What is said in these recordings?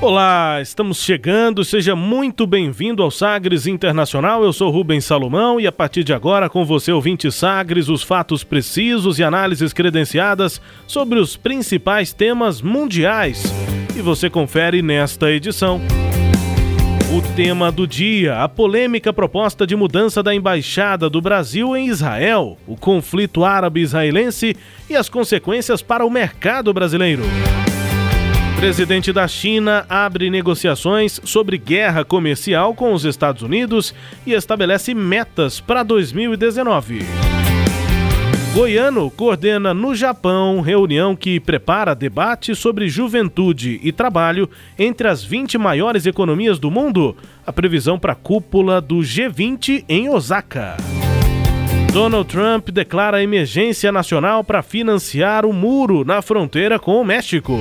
Olá, estamos chegando. Seja muito bem-vindo ao Sagres Internacional. Eu sou Rubens Salomão e a partir de agora, com você, ouvinte Sagres, os fatos precisos e análises credenciadas sobre os principais temas mundiais. E você confere nesta edição. O tema do dia: a polêmica proposta de mudança da embaixada do Brasil em Israel, o conflito árabe-israelense e as consequências para o mercado brasileiro. Presidente da China abre negociações sobre guerra comercial com os Estados Unidos e estabelece metas para 2019. Goiano coordena no Japão reunião que prepara debate sobre juventude e trabalho entre as 20 maiores economias do mundo. A previsão para a cúpula do G20 em Osaka. Donald Trump declara emergência nacional para financiar o muro na fronteira com o México.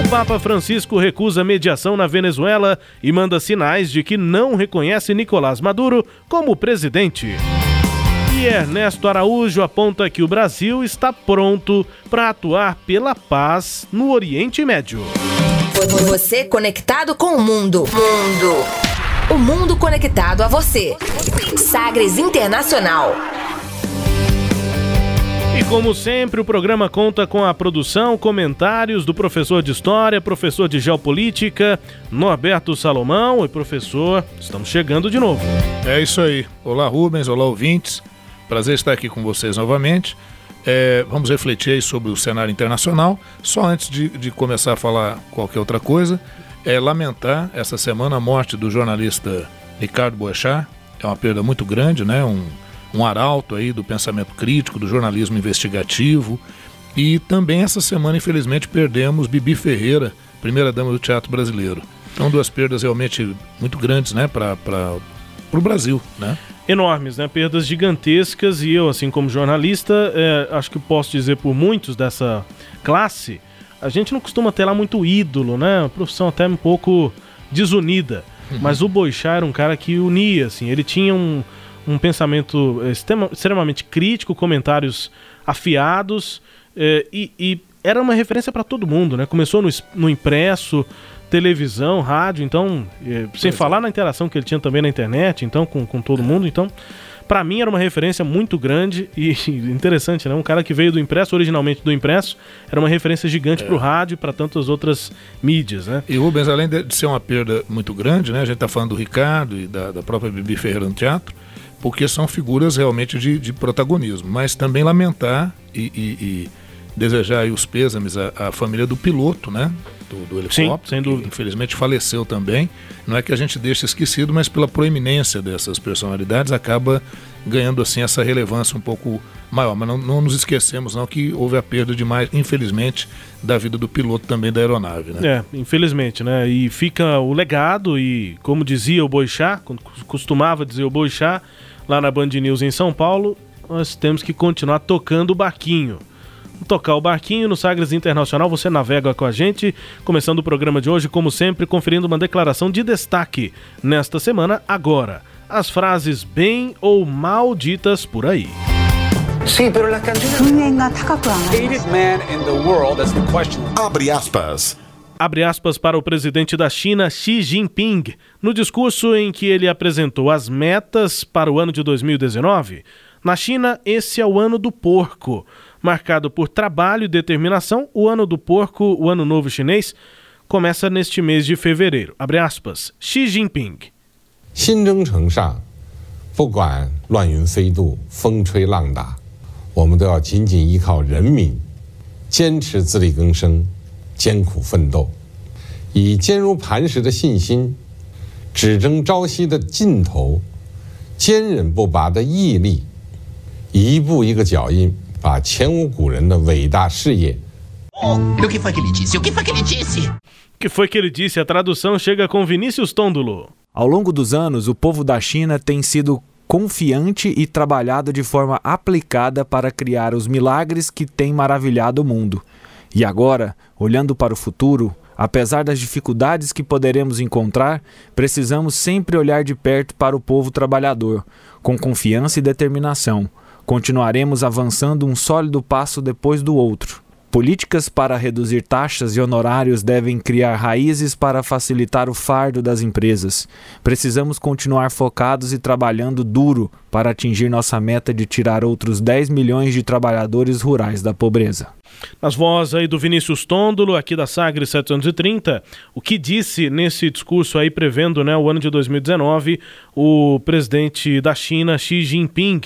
O Papa Francisco recusa mediação na Venezuela e manda sinais de que não reconhece Nicolás Maduro como presidente. E Ernesto Araújo aponta que o Brasil está pronto para atuar pela paz no Oriente Médio. Você conectado com o mundo. Mundo. O mundo conectado a você. Sagres Internacional. E como sempre, o programa conta com a produção, comentários do professor de História, professor de Geopolítica, Norberto Salomão. E professor, estamos chegando de novo. É isso aí. Olá, Rubens. Olá, ouvintes. Prazer estar aqui com vocês novamente. É, vamos refletir sobre o cenário internacional. Só antes de, de começar a falar qualquer outra coisa, é lamentar essa semana a morte do jornalista Ricardo Boechat. É uma perda muito grande, né? Um, um arauto aí do pensamento crítico, do jornalismo investigativo. E também essa semana, infelizmente, perdemos Bibi Ferreira, primeira dama do teatro brasileiro. Então, duas perdas realmente muito grandes, né, para o Brasil, né? Enormes, né? Perdas gigantescas e eu, assim como jornalista, é, acho que posso dizer por muitos dessa classe, a gente não costuma ter lá muito ídolo, né? Uma profissão até um pouco desunida. Uhum. Mas o Boixá era um cara que unia, assim, ele tinha um, um pensamento extremamente crítico, comentários afiados eh, e, e, era uma referência para todo mundo, né? Começou no, no impresso, televisão, rádio, então, eh, sem falar é. na interação que ele tinha também na internet, então, com, com todo mundo, então, para mim era uma referência muito grande e interessante, né? Um cara que veio do impresso, originalmente do impresso, era uma referência gigante é. para o rádio e para tantas outras mídias, né? E Rubens, além de ser uma perda muito grande, né? A gente está falando do Ricardo e da, da própria Bibi Ferreira no teatro, porque são figuras realmente de, de protagonismo, mas também lamentar e, e, e desejar os pêsames à, à, família do piloto, né? Do, do helicóptero, Sim, sem dúvida. infelizmente faleceu também. Não é que a gente deixe esquecido, mas pela proeminência dessas personalidades acaba ganhando assim essa relevância um pouco maior. Mas não, não nos esquecemos não que houve a perda de mais, infelizmente, da vida do piloto também da aeronave, né? É, infelizmente, né? E fica o legado e, como dizia o Boixá, costumava dizer o Boixá, lá na Band News em São Paulo, nós temos que continuar tocando o barquinho. Tocar o barquinho no Sagres Internacional, você navega com a gente, começando o programa de hoje, como sempre, conferindo uma declaração de destaque nesta semana, agora. As frases bem ou mal ditas por aí. Abre aspas abre aspas para o presidente da China, Xi Jinping, no discurso em que ele apresentou as metas para o ano de 2019. Na China, esse é o ano do porco. Marcado por trabalho e determinação, o ano do porco, o ano novo chinês, começa neste mês de fevereiro. Abre aspas. Xi Jinping. 新征程上，不管乱云飞渡、风吹浪打，我们都要紧紧依靠人民，坚持自力更生。 艰苦奋斗，以坚如磐石的信心，只争朝夕的劲头，坚韧不拔的毅力，一步一个脚印，把前无古人的伟大事业 Oh, o que foi que ele disse? O que foi que ele disse? O que foi que ele disse? A tradução chega com Vinícius Tôndolo. Ao longo dos anos, o povo da China tem sido confiante e trabalhado de forma aplicada para criar os milagres que têm maravilhado o mundo. E agora, olhando para o futuro, apesar das dificuldades que poderemos encontrar, precisamos sempre olhar de perto para o povo trabalhador, com confiança e determinação. Continuaremos avançando um sólido passo depois do outro. Políticas para reduzir taxas e honorários devem criar raízes para facilitar o fardo das empresas. Precisamos continuar focados e trabalhando duro para atingir nossa meta de tirar outros 10 milhões de trabalhadores rurais da pobreza. Nas vozes aí do Vinícius Tôndolo, aqui da Sagre 730, o que disse nesse discurso aí prevendo né, o ano de 2019 o presidente da China, Xi Jinping.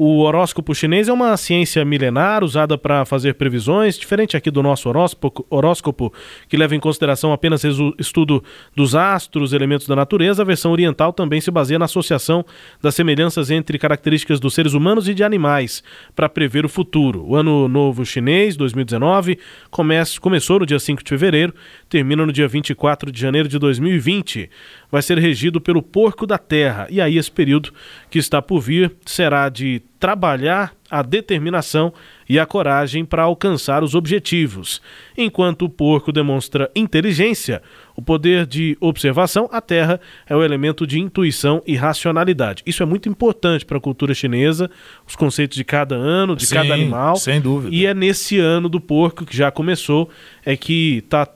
O horóscopo chinês é uma ciência milenar usada para fazer previsões, diferente aqui do nosso horóscopo, horóscopo, que leva em consideração apenas o estudo dos astros, elementos da natureza. A versão oriental também se baseia na associação das semelhanças entre características dos seres humanos e de animais para prever o futuro. O Ano Novo Chinês 2019 comece, começou no dia 5 de fevereiro, termina no dia 24 de janeiro de 2020. Vai ser regido pelo porco da terra. E aí, esse período que está por vir será de trabalhar a determinação e a coragem para alcançar os objetivos. Enquanto o porco demonstra inteligência, o poder de observação, a terra é o elemento de intuição e racionalidade. Isso é muito importante para a cultura chinesa, os conceitos de cada ano, de Sim, cada animal. Sem dúvida. E é nesse ano do porco que já começou, é que está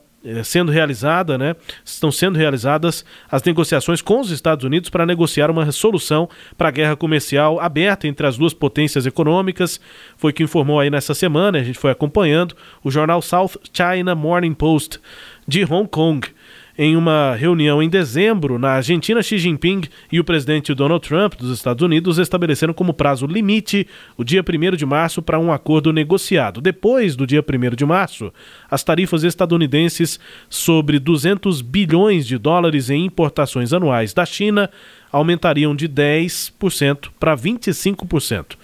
sendo realizada, né? Estão sendo realizadas as negociações com os Estados Unidos para negociar uma solução para a guerra comercial aberta entre as duas potências econômicas. Foi que informou aí nessa semana, a gente foi acompanhando o jornal South China Morning Post de Hong Kong. Em uma reunião em dezembro, na Argentina, Xi Jinping e o presidente Donald Trump dos Estados Unidos estabeleceram como prazo limite o dia 1 de março para um acordo negociado. Depois do dia 1 de março, as tarifas estadunidenses sobre 200 bilhões de dólares em importações anuais da China aumentariam de 10% para 25%.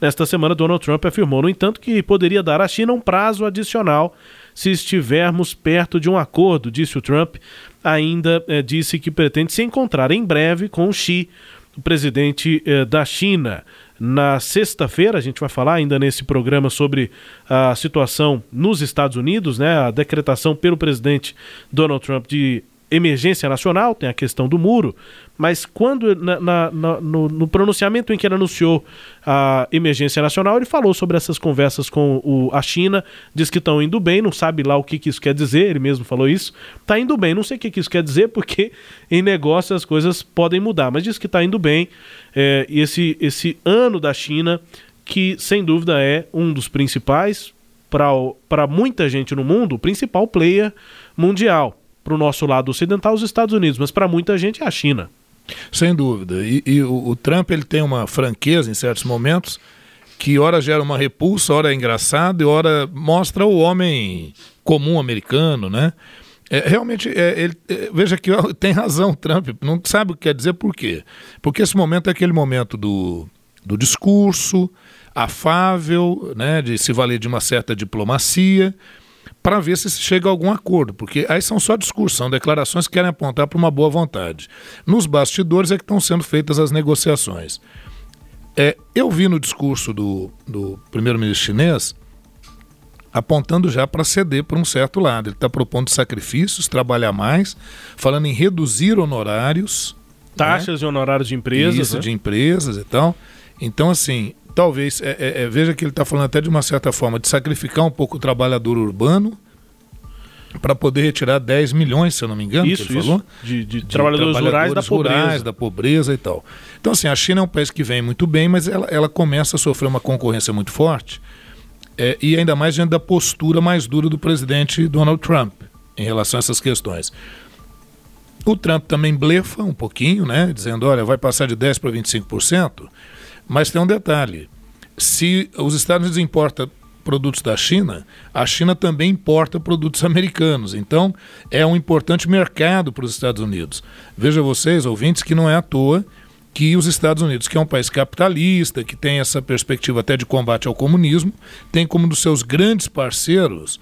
Nesta semana, Donald Trump afirmou, no entanto, que poderia dar à China um prazo adicional se estivermos perto de um acordo, disse o Trump. Ainda eh, disse que pretende se encontrar em breve com Xi, o presidente eh, da China. Na sexta-feira, a gente vai falar ainda nesse programa sobre a situação nos Estados Unidos, né? A decretação pelo presidente Donald Trump de emergência nacional, tem a questão do muro, mas quando na, na, no, no, pronunciamento em que ele anunciou a emergência nacional, ele falou sobre essas conversas com o, a China, diz que estão indo bem, não sabe lá o que, que isso quer dizer, ele mesmo falou isso, está indo bem, não sei o que, que isso quer dizer, porque em negócio as coisas podem mudar, mas diz que está indo bem, é, e esse, esse ano da China, que sem dúvida é um dos principais, para muita gente no mundo, o principal player mundial para o nosso lado ocidental, os Estados Unidos, mas para muita gente é a China. Sem dúvida. E, e o, o, Trump ele tem uma franqueza em certos momentos que ora gera uma repulsa, ora é engraçado e ora mostra o homem comum americano, né? É, realmente, é, ele, é, veja que tem razão Trump, não sabe o que quer dizer por quê. Porque esse momento é aquele momento do, do discurso afável, né, de se valer de uma certa diplomacia, para ver se chega a algum acordo, porque aí são só discursos, são declarações que querem apontar para uma boa vontade. Nos bastidores é que estão sendo feitas as negociações. É, eu vi no discurso do, do primeiro-ministro chinês apontando já para ceder para um certo lado. Ele está propondo sacrifícios, trabalhar mais, falando em reduzir honorários. Taxas né? e honorários de empresas. Isso, né? de empresas e tal. Então, assim, talvez, é, é, é, veja que ele está falando até de uma certa forma de sacrificar um pouco o trabalhador urbano para poder retirar 10 milhões, se eu não me engano, isso, que ele isso. falou. De, de, de trabalhadores, trabalhadores, rurais, da pobreza. Rurais, da pobreza e tal. Então, assim, a China é um país que vem muito bem, mas ela, ela começa a sofrer uma concorrência muito forte, é, e ainda mais diante da postura mais dura do presidente Donald Trump em relação a essas questões. O Trump também blefa um pouquinho, né, dizendo, olha, vai passar de 10% para 25%, mas tem um detalhe: se os Estados Unidos importam produtos da China, a China também importa produtos americanos. Então, é um importante mercado para os Estados Unidos. Veja vocês, ouvintes, que não é à toa que os Estados Unidos, que é um país capitalista, que tem essa perspectiva até de combate ao comunismo, tem como um dos seus grandes parceiros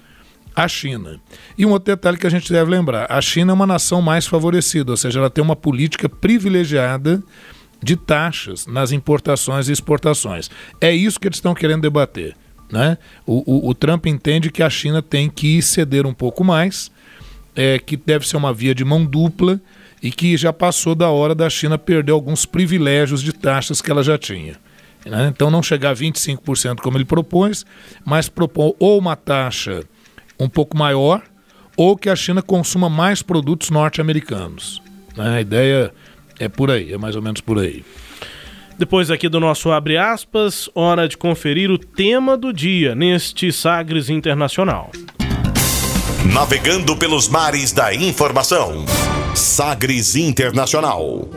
a China. E um outro detalhe que a gente deve lembrar: a China é uma nação mais favorecida, ou seja, ela tem uma política privilegiada de taxas nas importações e exportações. É isso que eles estão querendo debater. Né? O, o, o Trump entende que a China tem que ceder um pouco mais, é, que deve ser uma via de mão dupla e que já passou da hora da China perder alguns privilégios de taxas que ela já tinha. Né? Então, não chegar a 25% como ele propôs, mas propor ou uma taxa um pouco maior ou que a China consuma mais produtos norte-americanos. Né? A ideia é por aí, é mais ou menos por aí. Depois aqui do nosso abre aspas, hora de conferir o tema do dia neste Sagres Internacional. Navegando pelos mares da informação. Sagres Internacional.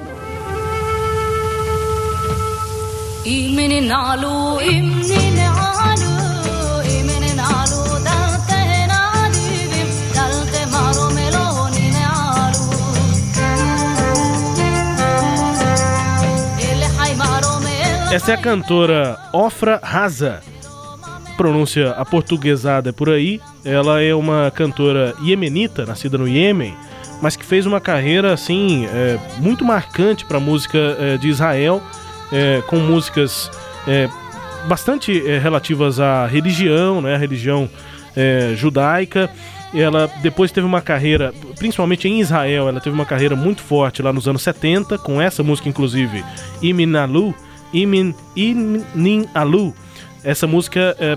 Essa é a cantora Ofra Raza. Pronúncia aportuguesada por aí. Ela é uma cantora iemenita, nascida no Iêmen, mas que fez uma carreira assim é, muito marcante para a música é, de Israel, é, com músicas é, bastante é, relativas à religião, né, a religião é, judaica. Ela depois teve uma carreira, principalmente em Israel, ela teve uma carreira muito forte lá nos anos 70, com essa música inclusive, Iminalu, Imin Inin Alu. Essa música é,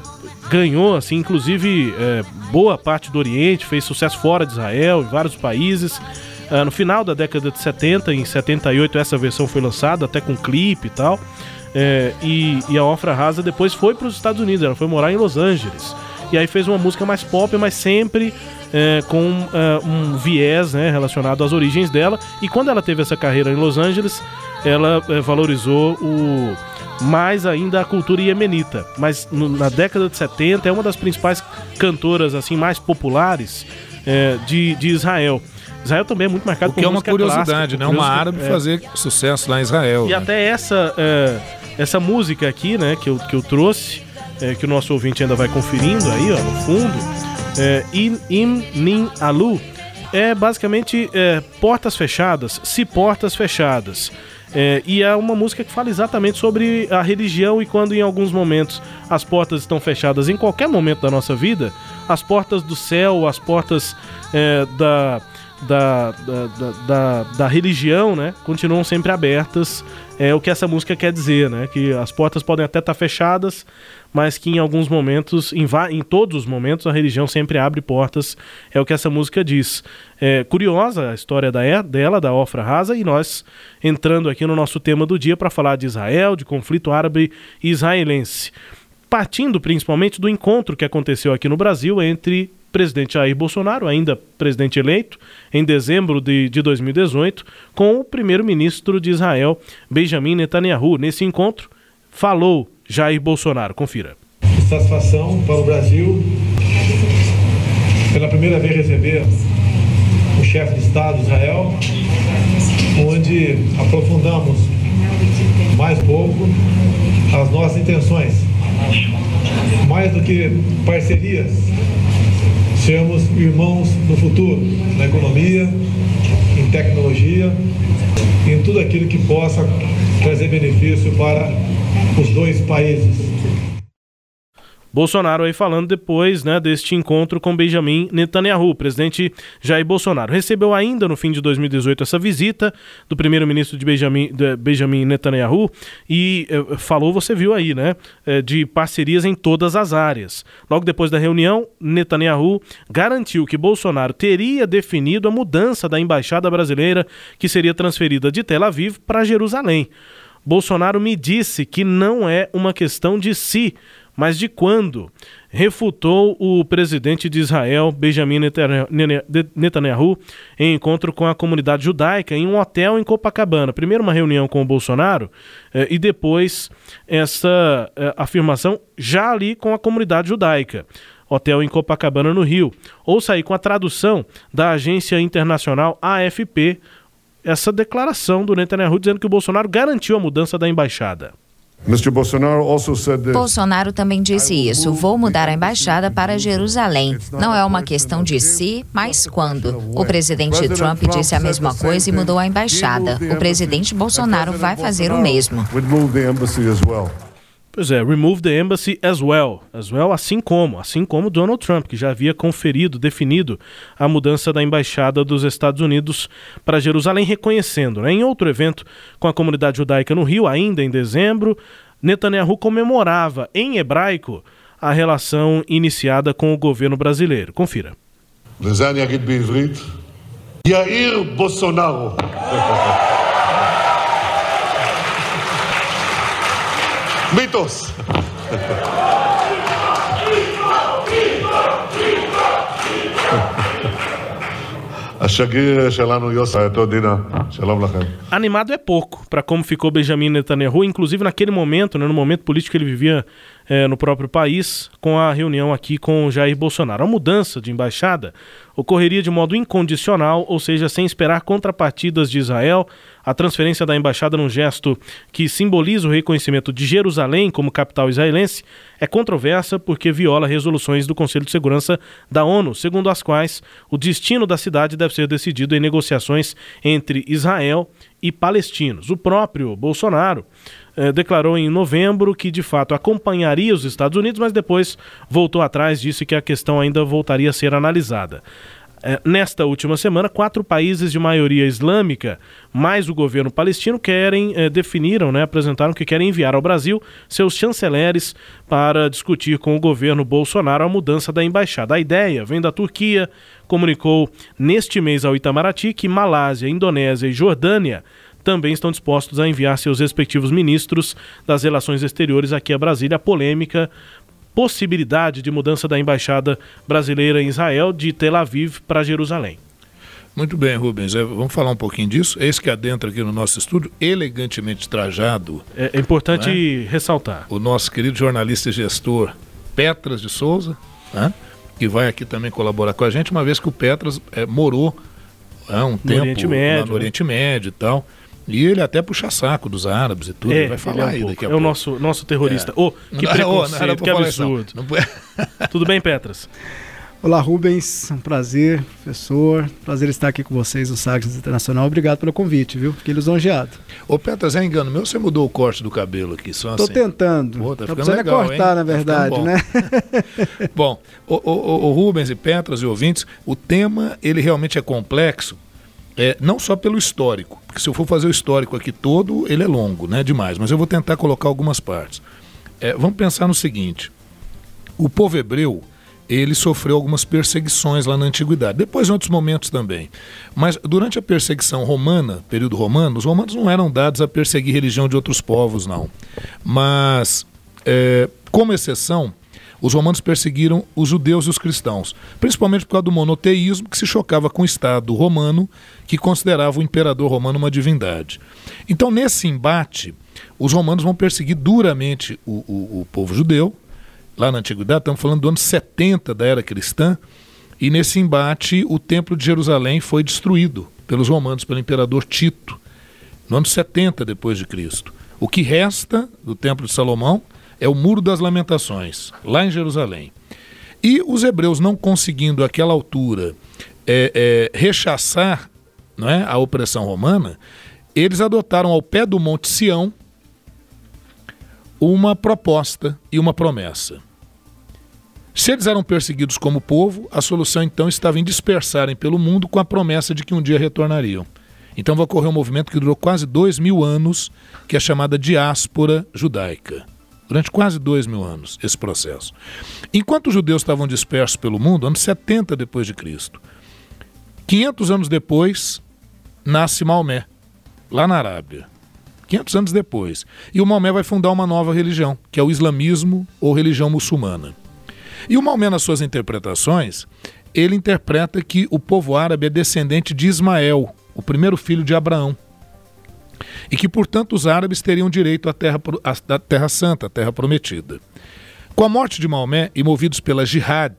ganhou, assim, inclusive, é, boa parte do Oriente, fez sucesso fora de Israel, em vários países. É, no final da década de 70, em 78, essa versão foi lançada, até com clipe e tal. É, e, e, a Ofra Rasa depois foi para os Estados Unidos, ela foi morar em Los Angeles. E aí fez uma música mais pop, mas sempre é, com é, um viés né, relacionado às origens dela. E quando ela teve essa carreira em Los Angeles, ela é, valorizou o mais ainda a cultura iemenita. Mas no, na década de 70 é uma das principais cantoras assim mais populares é, de, de Israel. Israel também é muito marcado o que é uma curiosidade, clássica, né? Uma árabe é. fazer sucesso lá em Israel. E né? até essa é, essa música aqui, né, que eu, que eu trouxe, que o nosso ouvinte ainda vai conferindo aí, ó, no fundo, é, In, In Nin Alu, é basicamente é, portas fechadas, se portas fechadas. É, e é uma música que fala exatamente sobre a religião e quando em alguns momentos as portas estão fechadas, em qualquer momento da nossa vida, as portas do céu, as portas é, da, da, da, da, da, religião, né, continuam sempre abertas. É o que essa música quer dizer, né? Que as portas podem até estar fechadas, mas que em alguns momentos, em, em todos os momentos, a religião sempre abre portas. É o que essa música diz. É curiosa a história da, dela, da Ofra Rasa, e nós entrando aqui no nosso tema do dia para falar de Israel, de conflito árabe israelense. Partindo principalmente do encontro que aconteceu aqui no Brasil entre presidente Jair Bolsonaro, ainda presidente eleito, em dezembro de, de 2018, com o primeiro-ministro de Israel, Benjamin Netanyahu. Nesse encontro, falou Jair Bolsonaro. Confira. Satisfação para o Brasil, pela primeira vez receber o chefe de Estado de Israel, onde aprofundamos mais pouco as nossas intenções. Mais do que parcerias, sermos irmãos no futuro, na economia, tecnologia, em tudo aquilo que possa trazer benefício para os dois países. Bolsonaro aí falando depois né, deste encontro com Benjamin Netanyahu. O presidente Jair Bolsonaro recebeu ainda no fim de 2018 essa visita do primeiro-ministro de Benjamin, de Benjamin Netanyahu e eh, falou, você viu aí, né, eh, de parcerias em todas as áreas. Logo depois da reunião, Netanyahu garantiu que Bolsonaro teria definido a mudança da embaixada brasileira que seria transferida de Tel Aviv para Jerusalém. Bolsonaro me disse que não é uma questão de si, mas de quando? Refutou o presidente de Israel, Benjamin Netanyahu, em encontro com a comunidade judaica em um hotel em Copacabana. Primeiro, uma reunião com o Bolsonaro eh, e depois essa eh, afirmação já ali com a comunidade judaica hotel em Copacabana, no Rio. Ouça aí com a tradução da agência internacional AFP essa declaração do Netanyahu dizendo que o Bolsonaro garantiu a mudança da embaixada. Bolsonaro também disse isso. Vou mudar a embaixada para Jerusalém. Não é uma questão de se, mas quando. O presidente Trump disse a mesma coisa e mudou a embaixada. O presidente Bolsonaro vai fazer o mesmo. Pois é, remove the embassy as well. As well, assim como, assim como Donald Trump, que já havia conferido, definido a mudança da embaixada dos Estados Unidos para Jerusalém, reconhecendo. Né? Em outro evento com a comunidade judaica no Rio, ainda em dezembro, Netanyahu comemorava em hebraico a relação iniciada com o governo brasileiro. Confira. Bolsonaro. מיתוס. השגריר שלנו יוסי, אותו דינה, שלום לכם. Animado é pouco para como ficou Benjamin Netanyahu, inclusive naquele momento, né, no momento político que ele vivia é, no próprio país, com a reunião aqui com Jair Bolsonaro. A mudança de embaixada ocorreria de modo incondicional, ou seja, sem esperar contrapartidas de Israel. a transferência da embaixada num gesto que simboliza o reconhecimento de Jerusalém como capital israelense é controversa porque viola resoluções do Conselho de Segurança da ONU, segundo as quais o destino da cidade deve ser decidido em negociações entre Israel e palestinos. O próprio Bolsonaro eh, declarou em novembro que de fato acompanharia os Estados Unidos, mas depois voltou atrás, disse que a questão ainda voltaria a ser analisada. Eh, nesta última semana, quatro países de maioria islâmica, mais o governo palestino, querem eh, definiram, né, apresentaram que querem enviar ao Brasil seus chanceleres para discutir com o governo Bolsonaro a mudança da embaixada. A ideia vem da Turquia, comunicou neste mês ao Itamaraty que Malásia, Indonésia e Jordânia também estão dispostos a enviar seus respectivos ministros das relações exteriores aqui a Brasília. A polêmica possibilidade de mudança da embaixada brasileira em Israel de Tel Aviv para Jerusalém. Muito bem, Rubens. É, vamos falar um pouquinho disso. Esse que adentra aqui no nosso estúdio, elegantemente trajado. É, é importante né? ressaltar. O nosso querido jornalista e gestor Petras de Souza, né? que vai aqui também colaborar com a gente, uma vez que o Petras é, morou há um no tempo Oriente Médio, no Oriente Médio e tal. E ele até puxa saco dos árabes e tudo. É, ele vai falar é um aí daqui a é pouco. É o nosso, nosso terrorista. Ô, é. oh, que não, preconceito, não, que absurdo. Não... Tudo bem, Petras? Olá, Rubens. Um prazer, professor. Prazer estar aqui com vocês no Sagres Internacional. Obrigado pelo convite, viu? Fiquei lisonjeado. Ô, Petras, é engano meu? Você mudou o corte do cabelo aqui, só Tô assim? tentando. Pô, tá ficando legal, cortar, hein? na tá verdade, tá né? bom, o, o, o Rubens e Petras e ouvintes, o tema, ele realmente é complexo, é, não só pelo histórico, porque se eu for fazer o histórico aqui todo, ele é longo, né? Demais, mas eu vou tentar colocar algumas partes. É, vamos pensar no seguinte: o povo hebreu ele sofreu algumas perseguições lá na antiguidade, depois em outros momentos também. Mas durante a perseguição romana, período romano, os romanos não eram dados a perseguir religião de outros povos, não. Mas, é, como exceção, os romanos perseguiram os judeus e os cristãos, principalmente por causa do monoteísmo que se chocava com o Estado romano, que considerava o imperador romano uma divindade. Então, nesse embate, os romanos vão perseguir duramente o, o, o povo judeu, lá na antiguidade, estamos falando do ano 70 da era cristã, e nesse embate o templo de Jerusalém foi destruído pelos romanos, pelo imperador Tito, no ano 70 depois de Cristo. O que resta do templo de Salomão é o Muro das Lamentações, lá em Jerusalém. E os hebreus não conseguindo àquela altura é, é, rechaçar não é, a opressão romana, eles adotaram ao pé do Monte Sião uma proposta e uma promessa. Se eles eram perseguidos como povo, a solução então estava em dispersarem pelo mundo com a promessa de que um dia retornariam. Então vai ocorrer um movimento que durou quase dois mil anos, que é chamada diáspora judaica. Durante quase dois mil anos, esse processo. Enquanto os judeus estavam dispersos pelo mundo, anos 70 depois de Cristo, 500 anos depois, nasce Maomé, lá na Arábia. 500 anos depois. E o Maomé vai fundar uma nova religião, que é o islamismo ou religião muçulmana. E o Maomé, nas suas interpretações, ele interpreta que o povo árabe é descendente de Ismael, o primeiro filho de Abraão. E que, portanto, os árabes teriam direito à terra, à terra Santa, à terra prometida. Com a morte de Maomé e movidos pela jihad,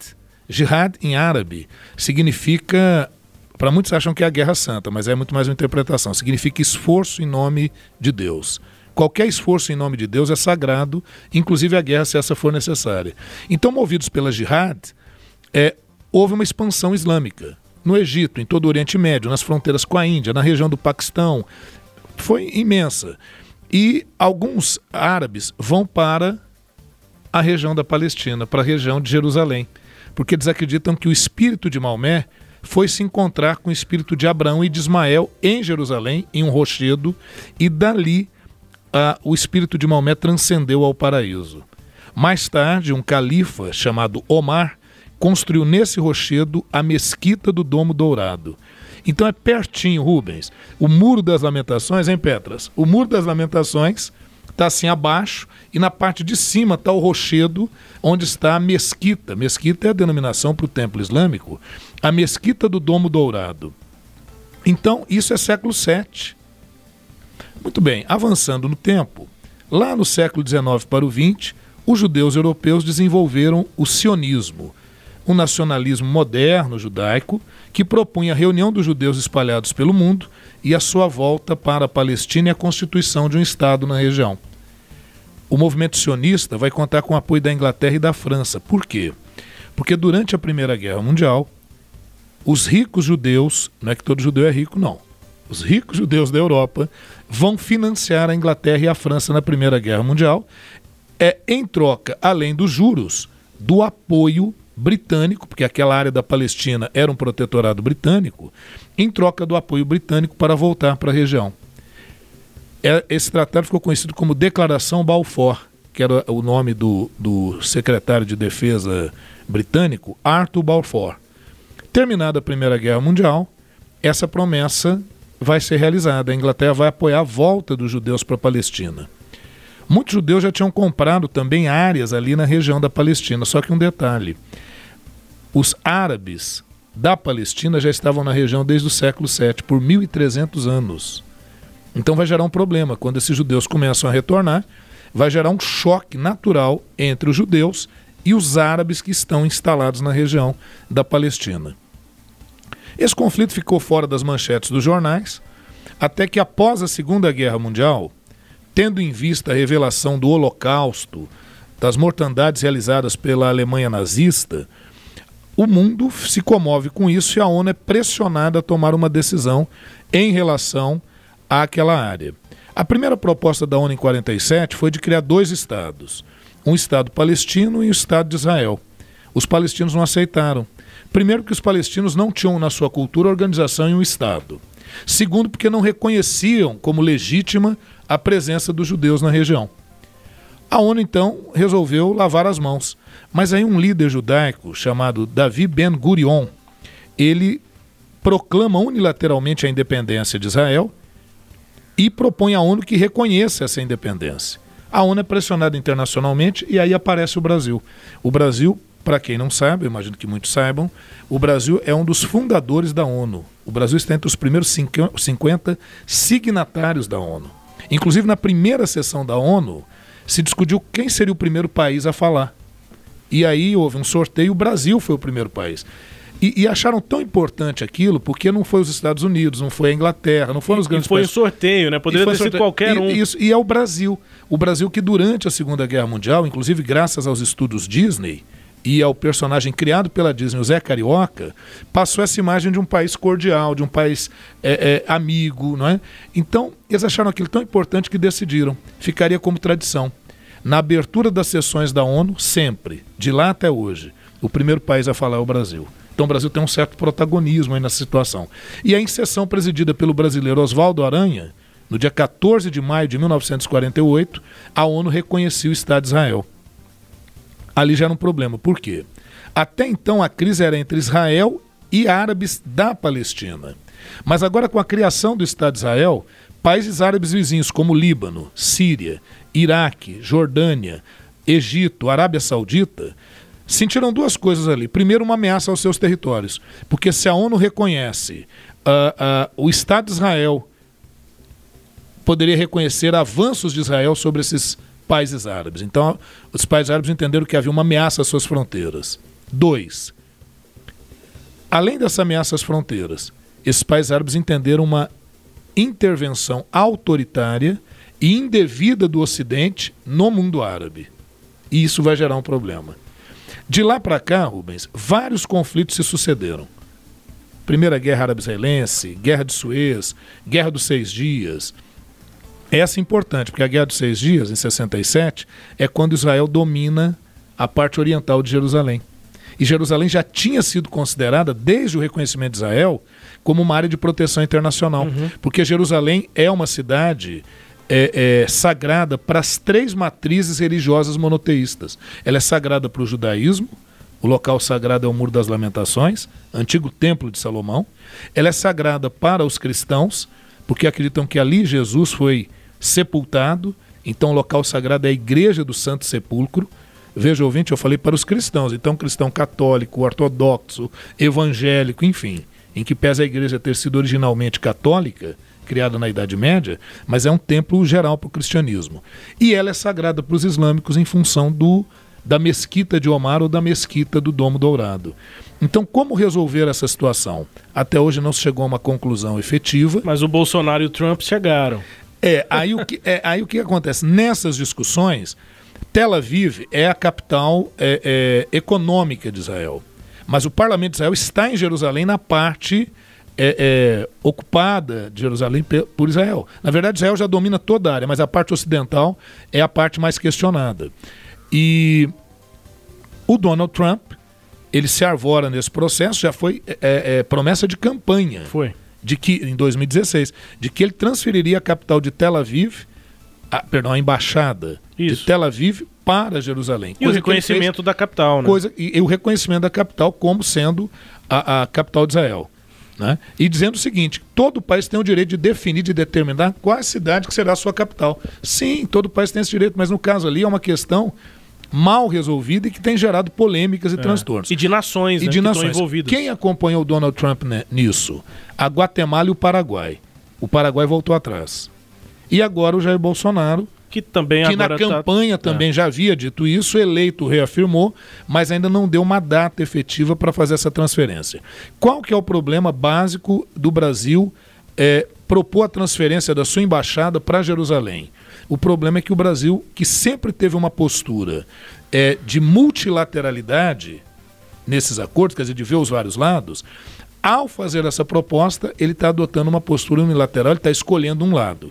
jihad em árabe significa para muitos acham que é a Guerra Santa, mas é muito mais uma interpretação. Significa esforço em nome de Deus. Qualquer esforço em nome de Deus é sagrado, inclusive a guerra, se essa for necessária. Então, movidos pela jihad, é, houve uma expansão islâmica. No Egito, em todo o Oriente Médio, nas fronteiras com a Índia, na região do Paquistão. Foi imensa. E alguns árabes vão para a região da Palestina, para a região de Jerusalém, porque eles acreditam que o espírito de Maomé foi se encontrar com o espírito de Abraão e de Ismael em Jerusalém, em um rochedo, e dali uh, o espírito de Maomé transcendeu ao paraíso. Mais tarde, um califa chamado Omar construiu nesse rochedo a mesquita do Domo Dourado. Então é pertinho, Rubens. O Muro das Lamentações, em Petras? O Muro das Lamentações está assim abaixo e na parte de cima está o rochedo onde está a mesquita. Mesquita é a denominação para o templo islâmico. A mesquita do Domo Dourado. Então, isso é século VII. Muito bem, avançando no tempo, lá no século XIX para o XX, os judeus europeus desenvolveram o sionismo, um nacionalismo moderno judaico que propunha a reunião dos judeus espalhados pelo mundo e a sua volta para a Palestina e a constituição de um Estado na região. O movimento sionista vai contar com o apoio da Inglaterra e da França. Por quê? Porque durante a Primeira Guerra Mundial, os ricos judeus, não é que todo judeu é rico, não. Os ricos judeus da Europa vão financiar a Inglaterra e a França na Primeira Guerra Mundial, é em troca, além dos juros, do apoio britânico, porque aquela área da Palestina era um protetorado britânico, em troca do apoio britânico para voltar para a região. É, esse tratado ficou conhecido como Declaração Balfour, que era o nome do, do secretário de defesa britânico, Arthur Balfour. Terminada a Primeira Guerra Mundial, essa promessa vai ser realizada. A Inglaterra vai apoiar a volta dos judeus para a Palestina. Muitos judeus já tinham comprado também áreas ali na região da Palestina, só que um detalhe: os árabes da Palestina já estavam na região desde o século VII, por 1.300 anos. Então vai gerar um problema. Quando esses judeus começam a retornar, vai gerar um choque natural entre os judeus e os árabes que estão instalados na região da Palestina. Esse conflito ficou fora das manchetes dos jornais, até que após a Segunda Guerra Mundial, tendo em vista a revelação do Holocausto, das mortandades realizadas pela Alemanha nazista, o mundo se comove com isso e a ONU é pressionada a tomar uma decisão em relação àquela área. A primeira proposta da ONU em 47 foi de criar dois estados, um estado palestino e um estado de Israel. Os palestinos não aceitaram. Primeiro, que os palestinos não tinham na sua cultura organização em um estado. Segundo, porque não reconheciam como legítima a presença dos judeus na região. A ONU então resolveu lavar as mãos. Mas aí um líder judaico chamado Davi Ben Gurion, ele proclama unilateralmente a independência de Israel e propõe à ONU que reconheça essa independência. A ONU é pressionada internacionalmente e aí aparece o Brasil. O Brasil, para quem não sabe, imagino que muitos saibam, o Brasil é um dos fundadores da ONU. O Brasil está entre os primeiros 50 signatários da ONU. Inclusive, na primeira sessão da ONU, se discutiu quem seria o primeiro país a falar. E aí houve um sorteio, o Brasil foi o primeiro país. E, e, acharam tão importante aquilo porque não foi os Estados Unidos, não foi a Inglaterra, não foram os grandes e foi países. Foi um sorteio, né? Poderia ter sido qualquer um. E, isso, e é o Brasil. O Brasil que durante a Segunda Guerra Mundial, inclusive graças aos estudos Disney e ao personagem criado pela Disney, o Zé Carioca, passou essa imagem de um país cordial, de um país é, é, amigo, não é? Então, eles acharam aquilo tão importante que decidiram. Ficaria como tradição. Na abertura das sessões da ONU, sempre, de lá até hoje, o primeiro país a falar é o Brasil. Então o Brasil tem um certo protagonismo aí nessa situação. E a sessão presidida pelo brasileiro Oswaldo Aranha, no dia 14 de maio de 1948, a ONU reconheceu o Estado de Israel. Ali já era um problema. Por quê? Até então a crise era entre Israel e árabes da Palestina. Mas agora, com a criação do Estado de Israel, países árabes vizinhos como Líbano, Síria, Iraque, Jordânia, Egito, Arábia Saudita sentiram duas coisas ali. Primeiro, uma ameaça aos seus territórios, porque se a ONU reconhece uh, uh, o Estado de Israel, poderia reconhecer avanços de Israel sobre esses países árabes. Então, os países árabes entenderam que havia uma ameaça às suas fronteiras. Dois, além dessa ameaça às fronteiras, esses países árabes entenderam uma intervenção autoritária e indevida do Ocidente no mundo árabe. E isso vai gerar um problema. De lá para cá, Rubens, vários conflitos se sucederam. Primeira Guerra Árabe-Israelense, Guerra de Suez, Guerra dos Seis Dias. Essa é importante, porque a Guerra dos Seis Dias, em 67, é quando Israel domina a parte oriental de Jerusalém. E Jerusalém já tinha sido considerada, desde o reconhecimento de Israel, como uma área de proteção internacional. Uhum. Porque Jerusalém é uma cidade é, é, sagrada para as três matrizes religiosas monoteístas. Ela é sagrada para o judaísmo, o local sagrado é o Muro das Lamentações, antigo templo de Salomão. Ela é sagrada para os cristãos, porque acreditam que ali Jesus foi sepultado. Então, o local sagrado é a Igreja do Santo Sepulcro. Veja, ouvinte, eu falei para os cristãos. Então, cristão católico, ortodoxo, evangélico, enfim, em que pesa a igreja ter sido originalmente católica, criada na Idade Média, mas é um templo geral para o cristianismo. E ela é sagrada para os islâmicos em função do da mesquita de Omar ou da mesquita do Domo Dourado. Então, como resolver essa situação? Até hoje não se chegou a uma conclusão efetiva. Mas o Bolsonaro e o Trump chegaram. É, aí o que, é, aí o que acontece? Nessas discussões, Tel Aviv é a capital é, é, econômica de Israel. Mas o parlamento de Israel está em Jerusalém na parte é, é, ocupada de Jerusalém por Israel. Na verdade, Israel já domina toda a área, mas a parte ocidental é a parte mais questionada. E o Donald Trump, ele se arvora nesse processo, já foi é, é, promessa de campanha. Foi. De que, em 2016, de que ele transferiria a capital de Tel Aviv, a, perdão, a embaixada Isso. de Tel Aviv para Jerusalém. E o reconhecimento fez, da capital, né? Coisa, e, e, o reconhecimento da capital como sendo a, a capital de Israel. Né? E dizendo o seguinte: todo país tem o direito de definir, de determinar qual a cidade que será a sua capital. Sim, todo país tem esse direito, mas no caso ali é uma questão mal resolvida e que tem gerado polêmicas e é. transtornos. E de nações, e né, de nações. envolvidas. Quem acompanhou o Donald Trump né, nisso? A Guatemala e o Paraguai. O Paraguai voltou atrás. E agora o Jair Bolsonaro que também que na tá- campanha tá... também é. já havia dito isso, eleito reafirmou, mas ainda não deu uma data efetiva para fazer essa transferência. Qual que é o problema básico do Brasil é, propor a transferência da sua embaixada para Jerusalém? O problema é que o Brasil, que sempre teve uma postura é, de multilateralidade nesses acordos, quer dizer, de ver os vários lados, ao fazer essa proposta, ele está adotando uma postura unilateral, ele está escolhendo um lado.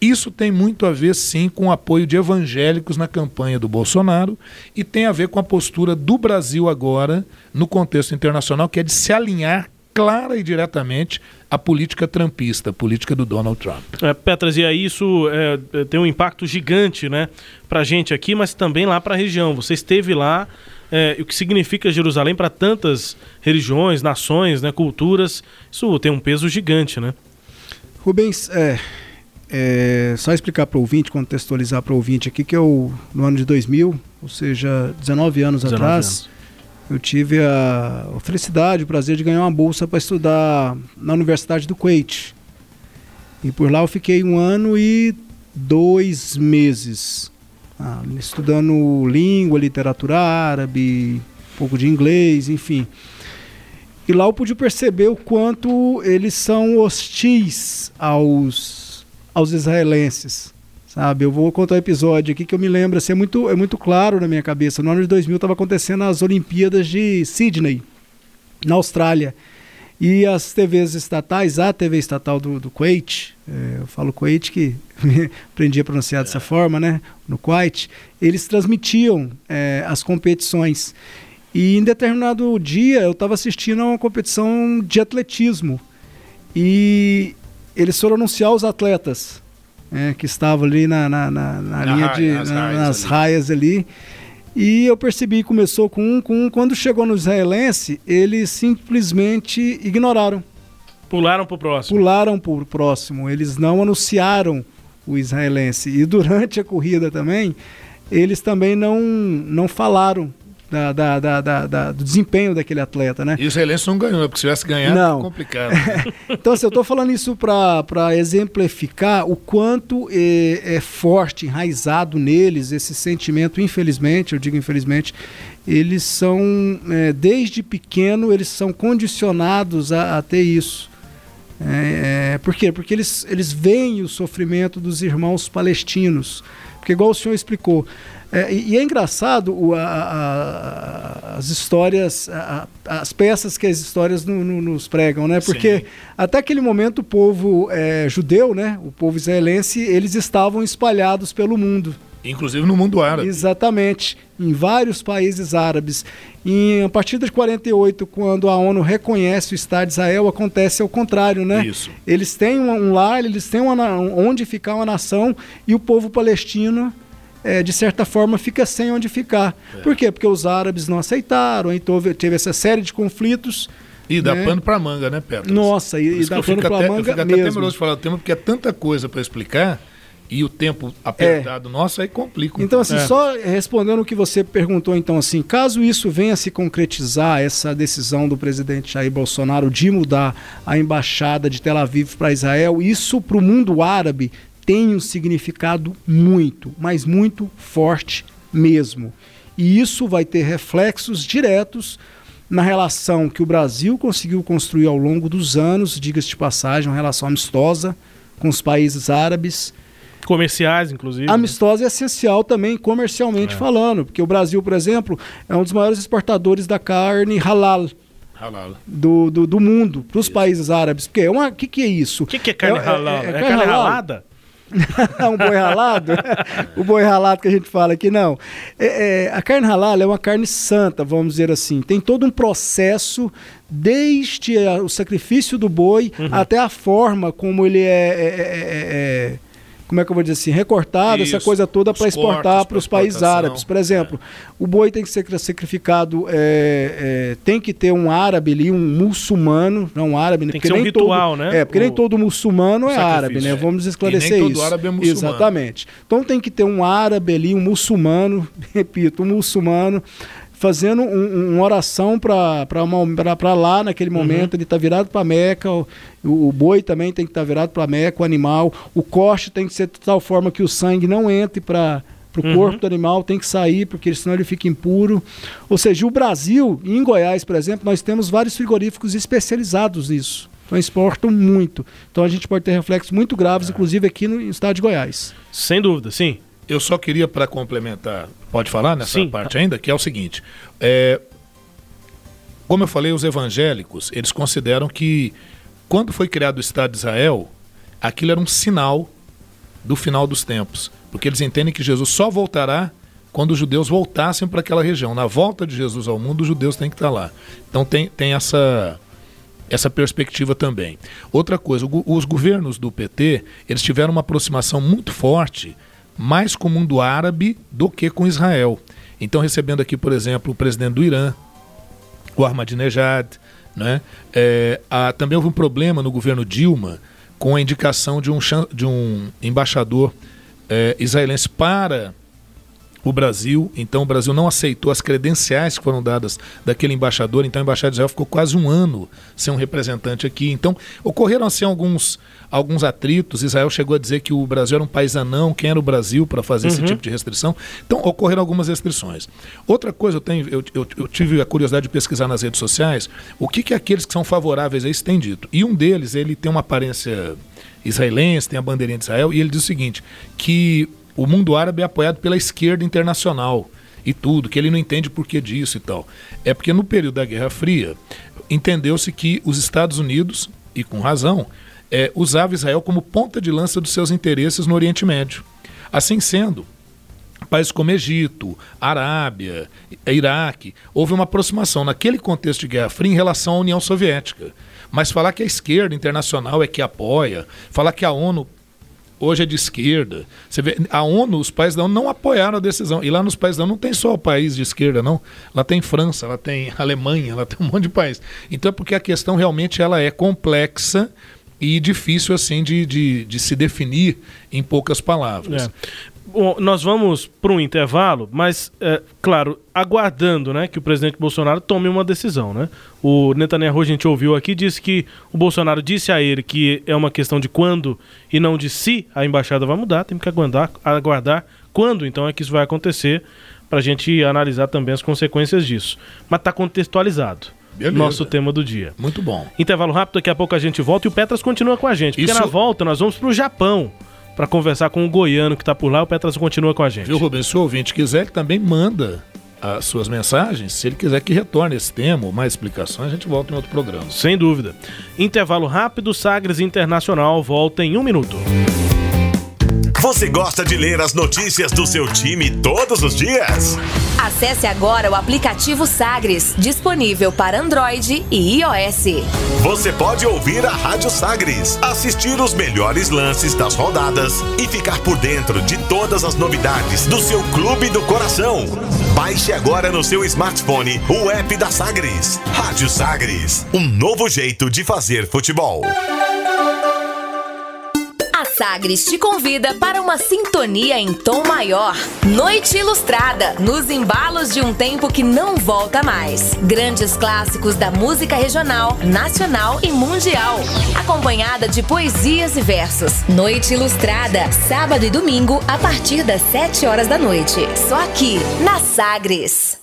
Isso tem muito a ver, sim, com o apoio de evangélicos na campanha do Bolsonaro e tem a ver com a postura do Brasil agora, no contexto internacional, que é de se alinhar clara e diretamente à política trumpista, a política do Donald Trump. É, Petras, e aí isso é, é tem um impacto gigante né, para a gente aqui, mas também lá para a região. Você esteve lá é, o que significa Jerusalém para tantas religiões, nações, né, culturas. Isso tem um peso gigante, né? Rubens, é, é só explicar para o ouvinte, contextualizar para o ouvinte aqui que eu, no ano de 2000, ou seja, 19 anos 19 atrás, anos. Eu tive a, felicidade, o prazer de ganhar uma bolsa para estudar na Universidade do Kuwait. E por lá eu fiquei um ano e dois meses ah, estudando língua, literatura árabe, um pouco de inglês, enfim. E lá eu pude perceber o quanto eles são hostis aos, aos israelenses. Sabe, eu vou contar um episódio aqui que eu me lembro, assim, é muito, é muito claro na minha cabeça. No ano de 2000 estava acontecendo as Olimpíadas de Sydney, na Austrália. E as TVs estatais, a TV estatal do, do Kuwait, é, eu falo Kuwait que aprendi a pronunciar dessa forma, né? No Kuwait, eles transmitiam é, as competições. E em determinado dia eu estava assistindo a uma competição de atletismo. E eles foram anunciar os atletas é, que estavam ali na, na, na, na linha raia, de. Nas, na, raias, nas ali. raias ali. E eu percebi que começou com um, com um. Quando chegou no israelense, eles simplesmente ignoraram. Pularam para o próximo. Pularam para o próximo. Eles não anunciaram o israelense. E durante a corrida também, eles também não, não falaram da, da, da, da, do desempenho daquele atleta, né? E o israelense não ganhou, porque se tivesse ganhado, não. é complicado. Né? então, assim, eu estou falando isso para exemplificar o quanto é, é, forte, enraizado neles esse sentimento, infelizmente, eu digo infelizmente, eles são, é, desde pequeno, eles são condicionados a, a ter isso. É, é, por quê? Porque eles, eles veem o sofrimento dos irmãos palestinos. Porque, igual o senhor explicou, é, e, e, é engraçado o, a, a, as histórias, a, as peças que as histórias no, no, nos pregam, né? Porque Sim. até aquele momento o povo é, judeu, né? O povo israelense, eles estavam espalhados pelo mundo. Inclusive no mundo árabe. Exatamente, em vários países árabes. E a partir de 48, quando a ONU reconhece o Estado de Israel, acontece ao contrário, né? Isso. Eles têm um lar, eles têm uma, onde ficar uma nação e o povo palestino é, de certa forma, fica sem onde ficar. É. Por quê? Porque os árabes não aceitaram, então teve essa série de conflitos. E dá né? pano para manga, né, Pedro? Nossa, e, e dá pano para manga. Eu fico até temeroso de falar o tema, porque é tanta coisa para explicar e o tempo apertado é. nosso aí complica. Um então, assim, é. só respondendo o que você perguntou, então, assim, caso isso venha a se concretizar, essa decisão do presidente Jair Bolsonaro de mudar a embaixada de Tel Aviv para Israel, isso para o mundo árabe tem um significado muito, mas muito forte mesmo. E isso vai ter reflexos diretos na relação que o Brasil conseguiu construir ao longo dos anos, diga-se de passagem, uma relação amistosa com os países árabes Comerciais, inclusive. Né? Amistosa é essencial também comercialmente é. falando, porque o Brasil, por exemplo, é um dos maiores exportadores da carne halal. Halal. Do, do, do mundo, para os países árabes. Porque é uma, que, que é isso? O que, que é carne é, halal? É, é, é carne, carne ralada? um boi ralado? o boi ralado que a gente fala aqui, não. É, é, a carne halal é uma carne santa, vamos dizer assim. Tem todo um processo, desde o sacrifício do boi uhum. até a forma como ele é, é como é que eu vou dizer assim, recortado, Isso, essa coisa toda para exportar para os países árabes. Por exemplo, é. o boi tem que ser sacrificado, é, é, tem que ter um árabe ali, um muçulmano, não um árabe? Tem porque que ser um ritual, todo, né? É, porque o, nem todo muçulmano é árabe, né? Vamos esclarecer e nem isso. Todo árabe é muçulmano. Exatamente. Então tem que ter um árabe ali, um muçulmano, repito, um muçulmano fazendo um, uma oração para lá naquele uhum. momento. Uhum. Ele está virado para Meca, o, o, boi também tem que estar tá virado para Meca, o animal. O corte tem que ser de tal forma que o sangue não entre para o uhum. corpo do animal, tem que sair, porque senão ele fica impuro. Ou seja, o Brasil, em Goiás, por exemplo, nós temos vários frigoríficos especializados nisso. Então exportam muito. Então a gente pode ter reflexos muito graves, é. inclusive aqui no estado de Goiás. Sem dúvida, sim. Eu só queria, para complementar, pode falar nessa Sim. parte ainda, que é o seguinte: é, como eu falei, os evangélicos, eles consideram que quando foi criado o Estado de Israel, aquilo era um sinal do final dos tempos. Porque eles entendem que Jesus só voltará quando os judeus voltassem para aquela região. Na volta de Jesus ao mundo, os judeus têm que estar lá. Então tem, tem essa, essa perspectiva também. Outra coisa, os governos do PT, eles tiveram uma aproximação muito forte mais com o mundo árabe do que com Israel. Então, recebendo aqui, por exemplo, o presidente do Irã, o Ahmadinejad, né? É, também houve um problema no governo Dilma com a indicação de um, de um embaixador é, israelense para o Brasil, então o Brasil não aceitou as credenciais que foram dadas daquele embaixador, então a embaixada de Israel ficou quase um ano sem um representante aqui. Então ocorreram assim alguns, alguns atritos. Israel chegou a dizer que o Brasil era um país anão, quem era o Brasil para fazer uhum. esse tipo de restrição. Então ocorreram algumas restrições. Outra coisa, eu, tenho, eu, eu, eu, tive a curiosidade de pesquisar nas redes sociais o que, que aqueles que são favoráveis a isso têm dito. E um deles, ele tem uma aparência israelense, tem a bandeirinha de Israel, e ele diz o seguinte: que o mundo árabe é apoiado pela esquerda internacional e tudo, que ele não entende por que disso e tal. É porque no período da Guerra Fria entendeu-se que os Estados Unidos, e com razão, é, usava Israel como ponta de lança dos seus interesses no Oriente Médio. Assim sendo, países como Egito, Arábia, Iraque, houve uma aproximação naquele contexto de Guerra Fria em relação à União Soviética. Mas falar que a esquerda internacional é que apoia, falar que a ONU hoje é de esquerda. Você vê, a ONU, os países da ONU não apoiaram a decisão. E lá nos países da ONU não tem só o país de esquerda, não. Lá tem França, lá tem Alemanha, lá tem um monte de país. Então é porque a questão realmente ela é complexa e difícil assim de, de, de se definir em poucas palavras. É. Bom, nós vamos para um intervalo, mas, é, claro, aguardando né, que o presidente Bolsonaro tome uma decisão. Né? O Netanyahu, a gente ouviu aqui, disse que o Bolsonaro disse a ele que é uma questão de quando e não de se a embaixada vai mudar. Temos que aguardar, aguardar quando então é que isso vai acontecer para a gente analisar também as consequências disso. Mas está contextualizado. Beleza. nosso tema do dia. Muito bom. Intervalo rápido, daqui a pouco a gente volta e o Petras continua com a gente. Porque Isso... na volta nós vamos pro Japão para conversar com o goiano que está por lá. O Petras continua com a gente. Viu, Rubens? Se o ouvinte quiser, que também manda as suas mensagens. Se ele quiser que retorne esse tema ou mais explicações, a gente volta em outro programa. Sem dúvida. Intervalo rápido, Sagres Internacional volta em um minuto. Você gosta de ler as notícias do seu time todos os dias? Acesse agora o aplicativo Sagres, disponível para Android e iOS. Você pode ouvir a Rádio Sagres, assistir os melhores lances das rodadas e ficar por dentro de todas as novidades do seu clube do coração. Baixe agora no seu smartphone o app da Sagres. Rádio Sagres, um novo jeito de fazer futebol. Sagres te convida para uma sintonia em tom maior. Noite Ilustrada, nos embalos de um tempo que não volta mais. Grandes clássicos da música regional, nacional e mundial. Acompanhada de poesias e versos. Noite Ilustrada, sábado e domingo, a partir das 7 horas da noite. Só aqui, na Sagres.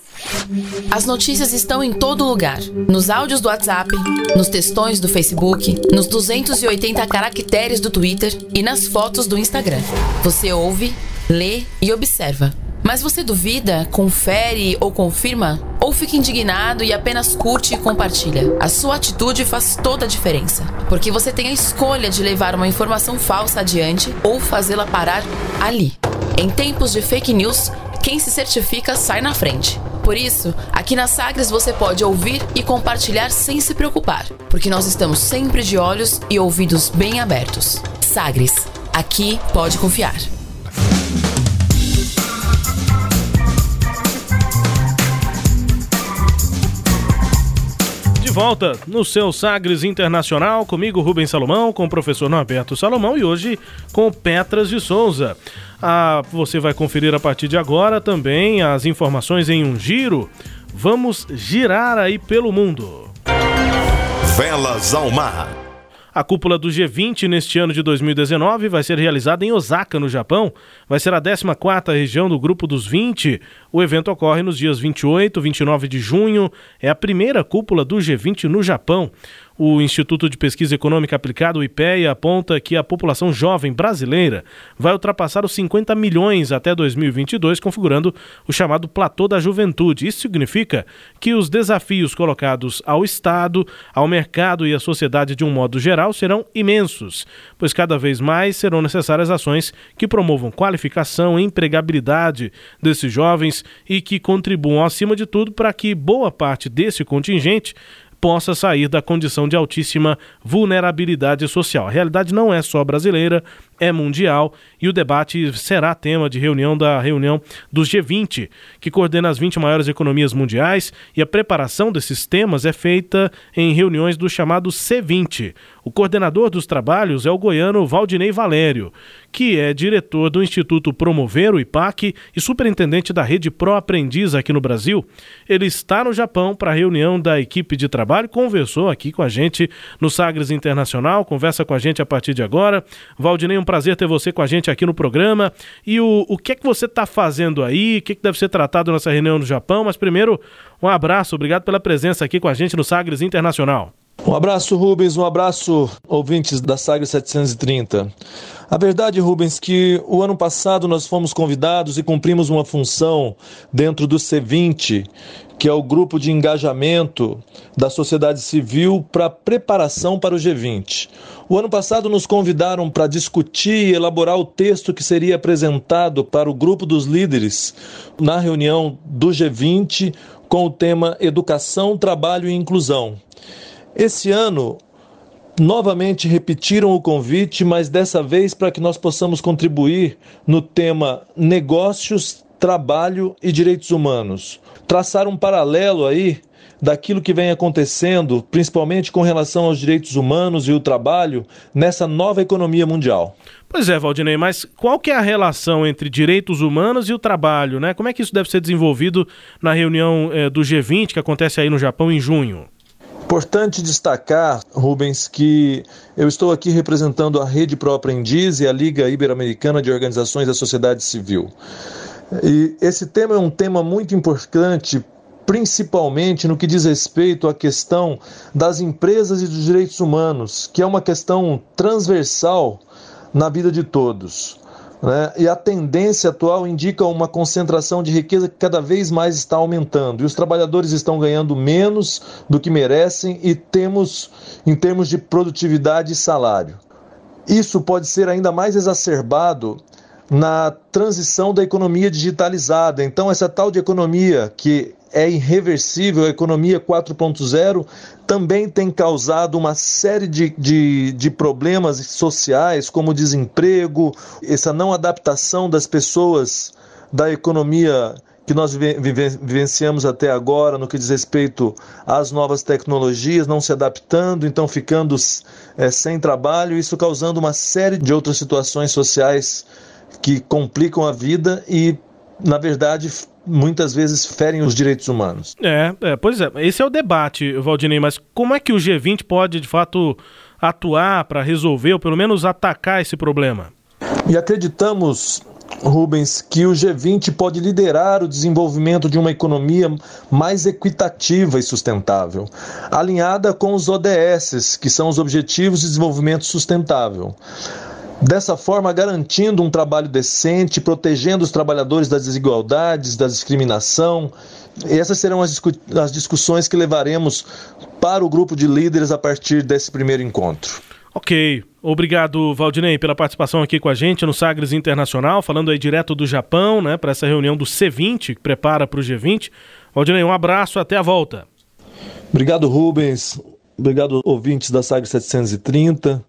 As notícias estão em todo lugar: nos áudios do WhatsApp, nos textões do Facebook, nos 280 caracteres do Twitter e nas fotos do Instagram. Você ouve, lê e observa. Mas você duvida, confere ou confirma? Ou fica indignado e apenas curte e compartilha? A sua atitude faz toda a diferença, porque você tem a escolha de levar uma informação falsa adiante ou fazê-la parar ali. Em tempos de fake news, quem se certifica sai na frente. Por isso, aqui na Sagres você pode ouvir e compartilhar sem se preocupar, porque nós estamos sempre de olhos e ouvidos bem abertos. Sagres, aqui pode confiar. De volta no seu Sagres Internacional, comigo Rubens Salomão, com o professor Norberto Salomão e hoje com Petras de Souza. Ah, você vai conferir a partir de agora também as informações em um giro. Vamos girar aí pelo mundo. Velas ao mar. A cúpula do G20 neste ano de 2019 vai ser realizada em Osaka, no Japão. Vai ser a 14ª região do Grupo dos 20. O evento ocorre nos dias 28 e 29 de junho. É a primeira cúpula do G20 no Japão. O Instituto de Pesquisa Econômica Aplicada, o IPEA, aponta que a população jovem brasileira vai ultrapassar os 50 milhões até 2022, configurando o chamado platô da juventude. Isso significa que os desafios colocados ao Estado, ao mercado e à sociedade de um modo geral serão imensos, pois cada vez mais serão necessárias ações que promovam qualificação e empregabilidade desses jovens e que contribuam, acima de tudo, para que boa parte desse contingente possa sair da condição de altíssima vulnerabilidade social. A realidade não é só brasileira, é mundial e o debate será tema de reunião da reunião dos G20, que coordena as 20 maiores economias mundiais, e a preparação desses temas é feita em reuniões do chamado C20. O coordenador dos trabalhos é o goiano Valdinei Valério, que é diretor do Instituto Promover, o IPAC, e superintendente da rede Pro Aprendiz aqui no Brasil. Ele está no Japão para a reunião da equipe de trabalho, conversou aqui com a gente no Sagres Internacional, conversa com a gente a partir de agora. Valdinei, um prazer ter você com a gente aqui no programa. E o, o que é que você está fazendo aí? O que, é que deve ser tratado nessa reunião no Japão? Mas primeiro, um abraço, obrigado pela presença aqui com a gente no Sagres Internacional. Um abraço, Rubens, um abraço, ouvintes da Sagres 730. A verdade, Rubens, que o ano passado nós fomos convidados e cumprimos uma função dentro do C20, que é o grupo de engajamento da sociedade civil para preparação para o G20. O ano passado nos convidaram para discutir e elaborar o texto que seria apresentado para o grupo dos líderes na reunião do G20 com o tema Educação, Trabalho e Inclusão. Esse ano, novamente repetiram o convite, mas dessa vez para que nós possamos contribuir no tema Negócios, Trabalho e Direitos Humanos traçar um paralelo aí daquilo que vem acontecendo, principalmente com relação aos direitos humanos e o trabalho, nessa nova economia mundial. Pois é, Valdinei, mas qual que é a relação entre direitos humanos e o trabalho, né? Como é que isso deve ser desenvolvido na reunião eh, do G20 que acontece aí no Japão em junho? Importante destacar, Rubens, que eu estou aqui representando a Rede Pro Aprendiz e a Liga Ibero-Americana de Organizações da Sociedade Civil. E esse tema é um tema muito importante principalmente no que diz respeito à questão das empresas e dos direitos humanos, que é uma questão transversal na vida de todos. Né? E a tendência atual indica uma concentração de riqueza que cada vez mais está aumentando. E os trabalhadores estão ganhando menos do que merecem e temos em termos de produtividade e salário. Isso pode ser ainda mais exacerbado na transição da economia digitalizada. Então, essa tal de economia que é irreversível, a economia 4.0, também tem causado uma série de, de, de, problemas sociais, como desemprego, essa não adaptação das pessoas da economia que nós vivenciamos até agora no que diz respeito às novas tecnologias, não se adaptando, então ficando é, sem trabalho, isso causando uma série de outras situações sociais que complicam a vida e, na verdade, muitas vezes ferem os direitos humanos. É, é, pois é, esse é o debate, Valdinei, mas como é que o G20 pode de fato atuar para resolver ou pelo menos atacar esse problema? E acreditamos, Rubens, que o G20 pode liderar o desenvolvimento de uma economia mais equitativa e sustentável, alinhada com os ODS, que são os Objetivos de Desenvolvimento Sustentável. Dessa forma, garantindo um trabalho decente, protegendo os trabalhadores das desigualdades, da discriminação. E essas serão as, discu as discussões que levaremos para o grupo de líderes a partir desse primeiro encontro. Ok. Obrigado, Valdinei, pela participação aqui com a gente no Sagres Internacional, falando aí direto do Japão, né, para essa reunião do C20, que prepara para o G20. Valdinei, um abraço, até a volta. Obrigado, Rubens. Obrigado, ouvintes da Sagres 730.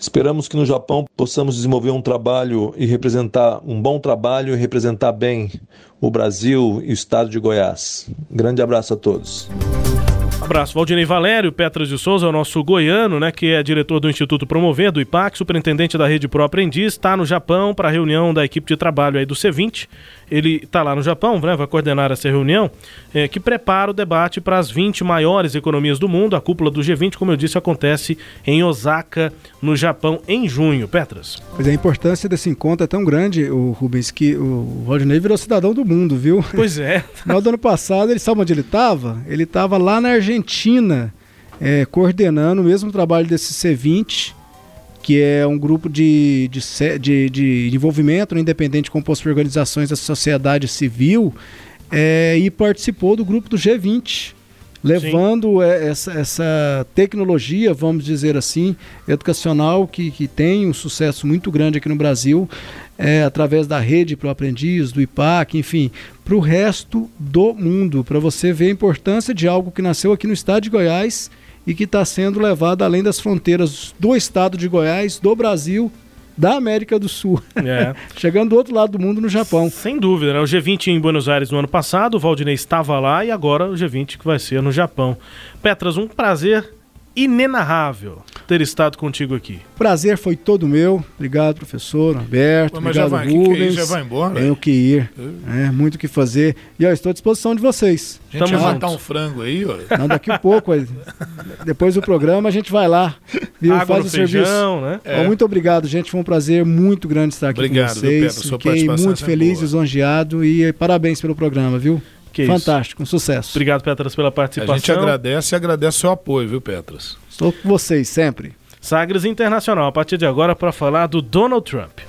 Esperamos que no Japão possamos desenvolver um trabalho e representar um bom trabalho e representar bem o Brasil e o estado de Goiás. Grande abraço a todos. Abraço. Valdinei Valério, Petras de Souza, o nosso goiano, né, que é diretor do Instituto Promover, do IPAC, superintendente da Rede Pro Aprendiz, está no Japão para a reunião da equipe de trabalho aí do C20 ele está lá no Japão, né, vai coordenar essa reunião, é, que prepara o debate para as 20 maiores economias do mundo. A cúpula do G20, como eu disse, acontece em Osaka, no Japão, em junho. Petras. Pois é, a importância desse encontro é tão grande, o Rubens, que o Rodney virou cidadão do mundo, viu? Pois é. No ano passado, ele sabe onde ele estava? Ele estava lá na Argentina, é, coordenando o mesmo trabalho desse C20 que é um grupo de, de, de, de envolvimento independente composto por organizações da sociedade civil é, e participou do grupo do G20, levando essa, essa, tecnologia, vamos dizer assim, educacional que, que tem um sucesso muito grande aqui no Brasil, é, através da rede para o aprendiz, do IPAC, enfim, para o resto do mundo, para você ver a importância de algo que nasceu aqui no estado de Goiás e que está sendo levado além das fronteiras do estado de Goiás, do Brasil, da América do Sul. É. Chegando do outro lado do mundo, no Japão. Sem dúvida, né? O G20 em Buenos Aires no ano passado, o Valdinei estava lá e agora o G20 que vai ser no Japão. Petras, um prazer inenarrável ter estado contigo aqui. Prazer foi todo meu. Obrigado, professor Alberto. Mas obrigado, já vai, Rubens. Que que é já vai embora? Tenho que ir. É. é, muito o que fazer. E ó, estou à disposição de vocês. A gente vai matar um frango aí, ó. Não, daqui a pouco. depois do programa a gente vai lá. Viu? Água Faz o feijão, serviço. Né? É. Ó, muito obrigado, gente. Foi um prazer muito grande estar aqui obrigado, com vocês. Pedro? Fiquei muito feliz, e lisonjeado e parabéns pelo programa, viu? Que Fantástico, isso. um sucesso. Obrigado, Petras, pela participação. A gente agradece e agradece o seu apoio, viu, Petras? Estou com vocês sempre. Sagres Internacional, a partir de agora, para falar do Donald Trump.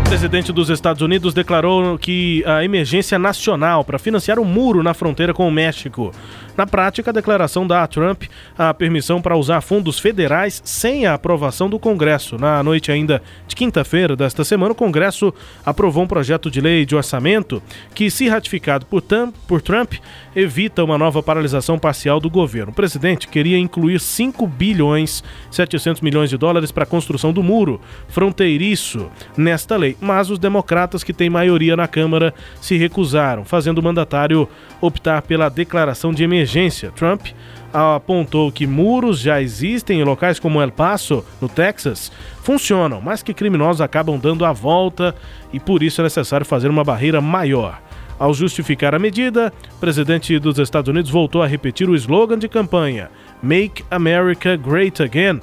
O presidente dos Estados Unidos declarou que a emergência nacional para financiar o um muro na fronteira com o México na prática, a declaração dá a Trump a permissão para usar fundos federais sem a aprovação do Congresso. Na noite ainda de quinta-feira desta semana, o Congresso aprovou um projeto de lei de orçamento que, se ratificado por, por Trump, evita uma nova paralisação parcial do governo. O presidente queria incluir 5 bilhões 700 milhões de dólares para a construção do muro fronteiriço nesta lei, mas os democratas que têm maioria na Câmara se recusaram, fazendo o mandatário optar pela declaração de emergência. Trump apontou que muros já existem em locais como El Paso, no Texas, funcionam, mas que criminosos acabam dando a volta e por isso é necessário fazer uma barreira maior. Ao justificar a medida, o presidente dos Estados Unidos voltou a repetir o slogan de campanha: Make America Great Again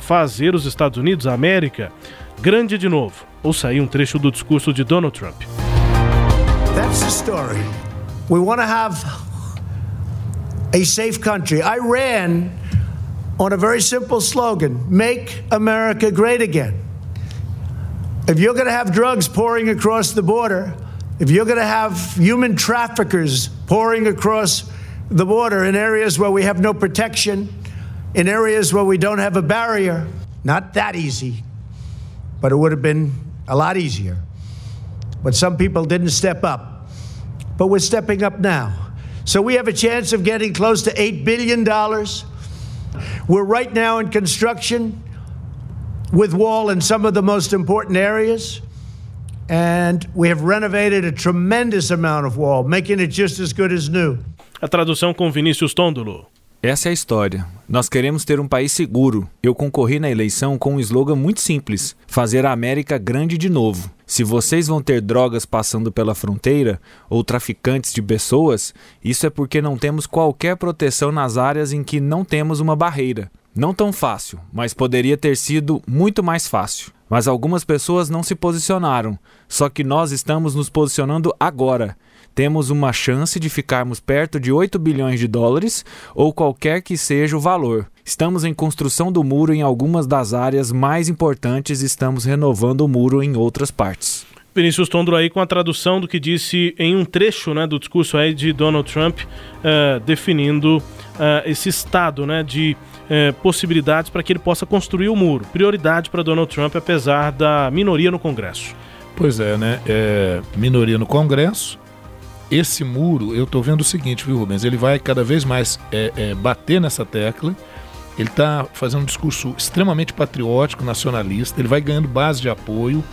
fazer os Estados Unidos a América grande de novo. Ouça aí um trecho do discurso de Donald Trump. That's the story. We want to have a safe country. I ran on a very simple slogan Make America Great Again. If you're going to have drugs pouring across the border, if you're going to have human traffickers pouring across the border in areas where we have no protection, in areas where we don't have a barrier, not that easy, but it would have been a lot easier. But some people didn't step up. But we're stepping up now. So we have a chance of getting close to $8 billion. We're right now in construction with wall in some of the most important areas. And we have renovated a tremendous amount of wall, making it just as good as new. A tradução com Vinícius Tôndolo. Essa é a história. Nós queremos ter um país seguro. Eu concorri na eleição com um slogan muito simples: fazer a América grande de novo. Se vocês vão ter drogas passando pela fronteira ou traficantes de pessoas, isso é porque não temos qualquer proteção nas áreas em que não temos uma barreira. Não tão fácil, mas poderia ter sido muito mais fácil. Mas algumas pessoas não se posicionaram. Só que nós estamos nos posicionando agora temos uma chance de ficarmos perto de 8 bilhões de dólares ou qualquer que seja o valor. Estamos em construção do muro em algumas das áreas mais importantes e estamos renovando o muro em outras partes. Vinícius Tondro aí com a tradução do que disse em um trecho né, do discurso aí de Donald Trump uh, definindo uh, esse estado né, de uh, possibilidades para que ele possa construir o muro. Prioridade para Donald Trump, apesar da minoria no Congresso. Pois é, né? É, minoria no Congresso, esse muro, eu estou vendo o seguinte, viu, Rubens? Ele vai cada vez mais é, é, bater nessa tecla. Ele está fazendo um discurso extremamente patriótico, nacionalista. Ele vai ganhando base de apoio.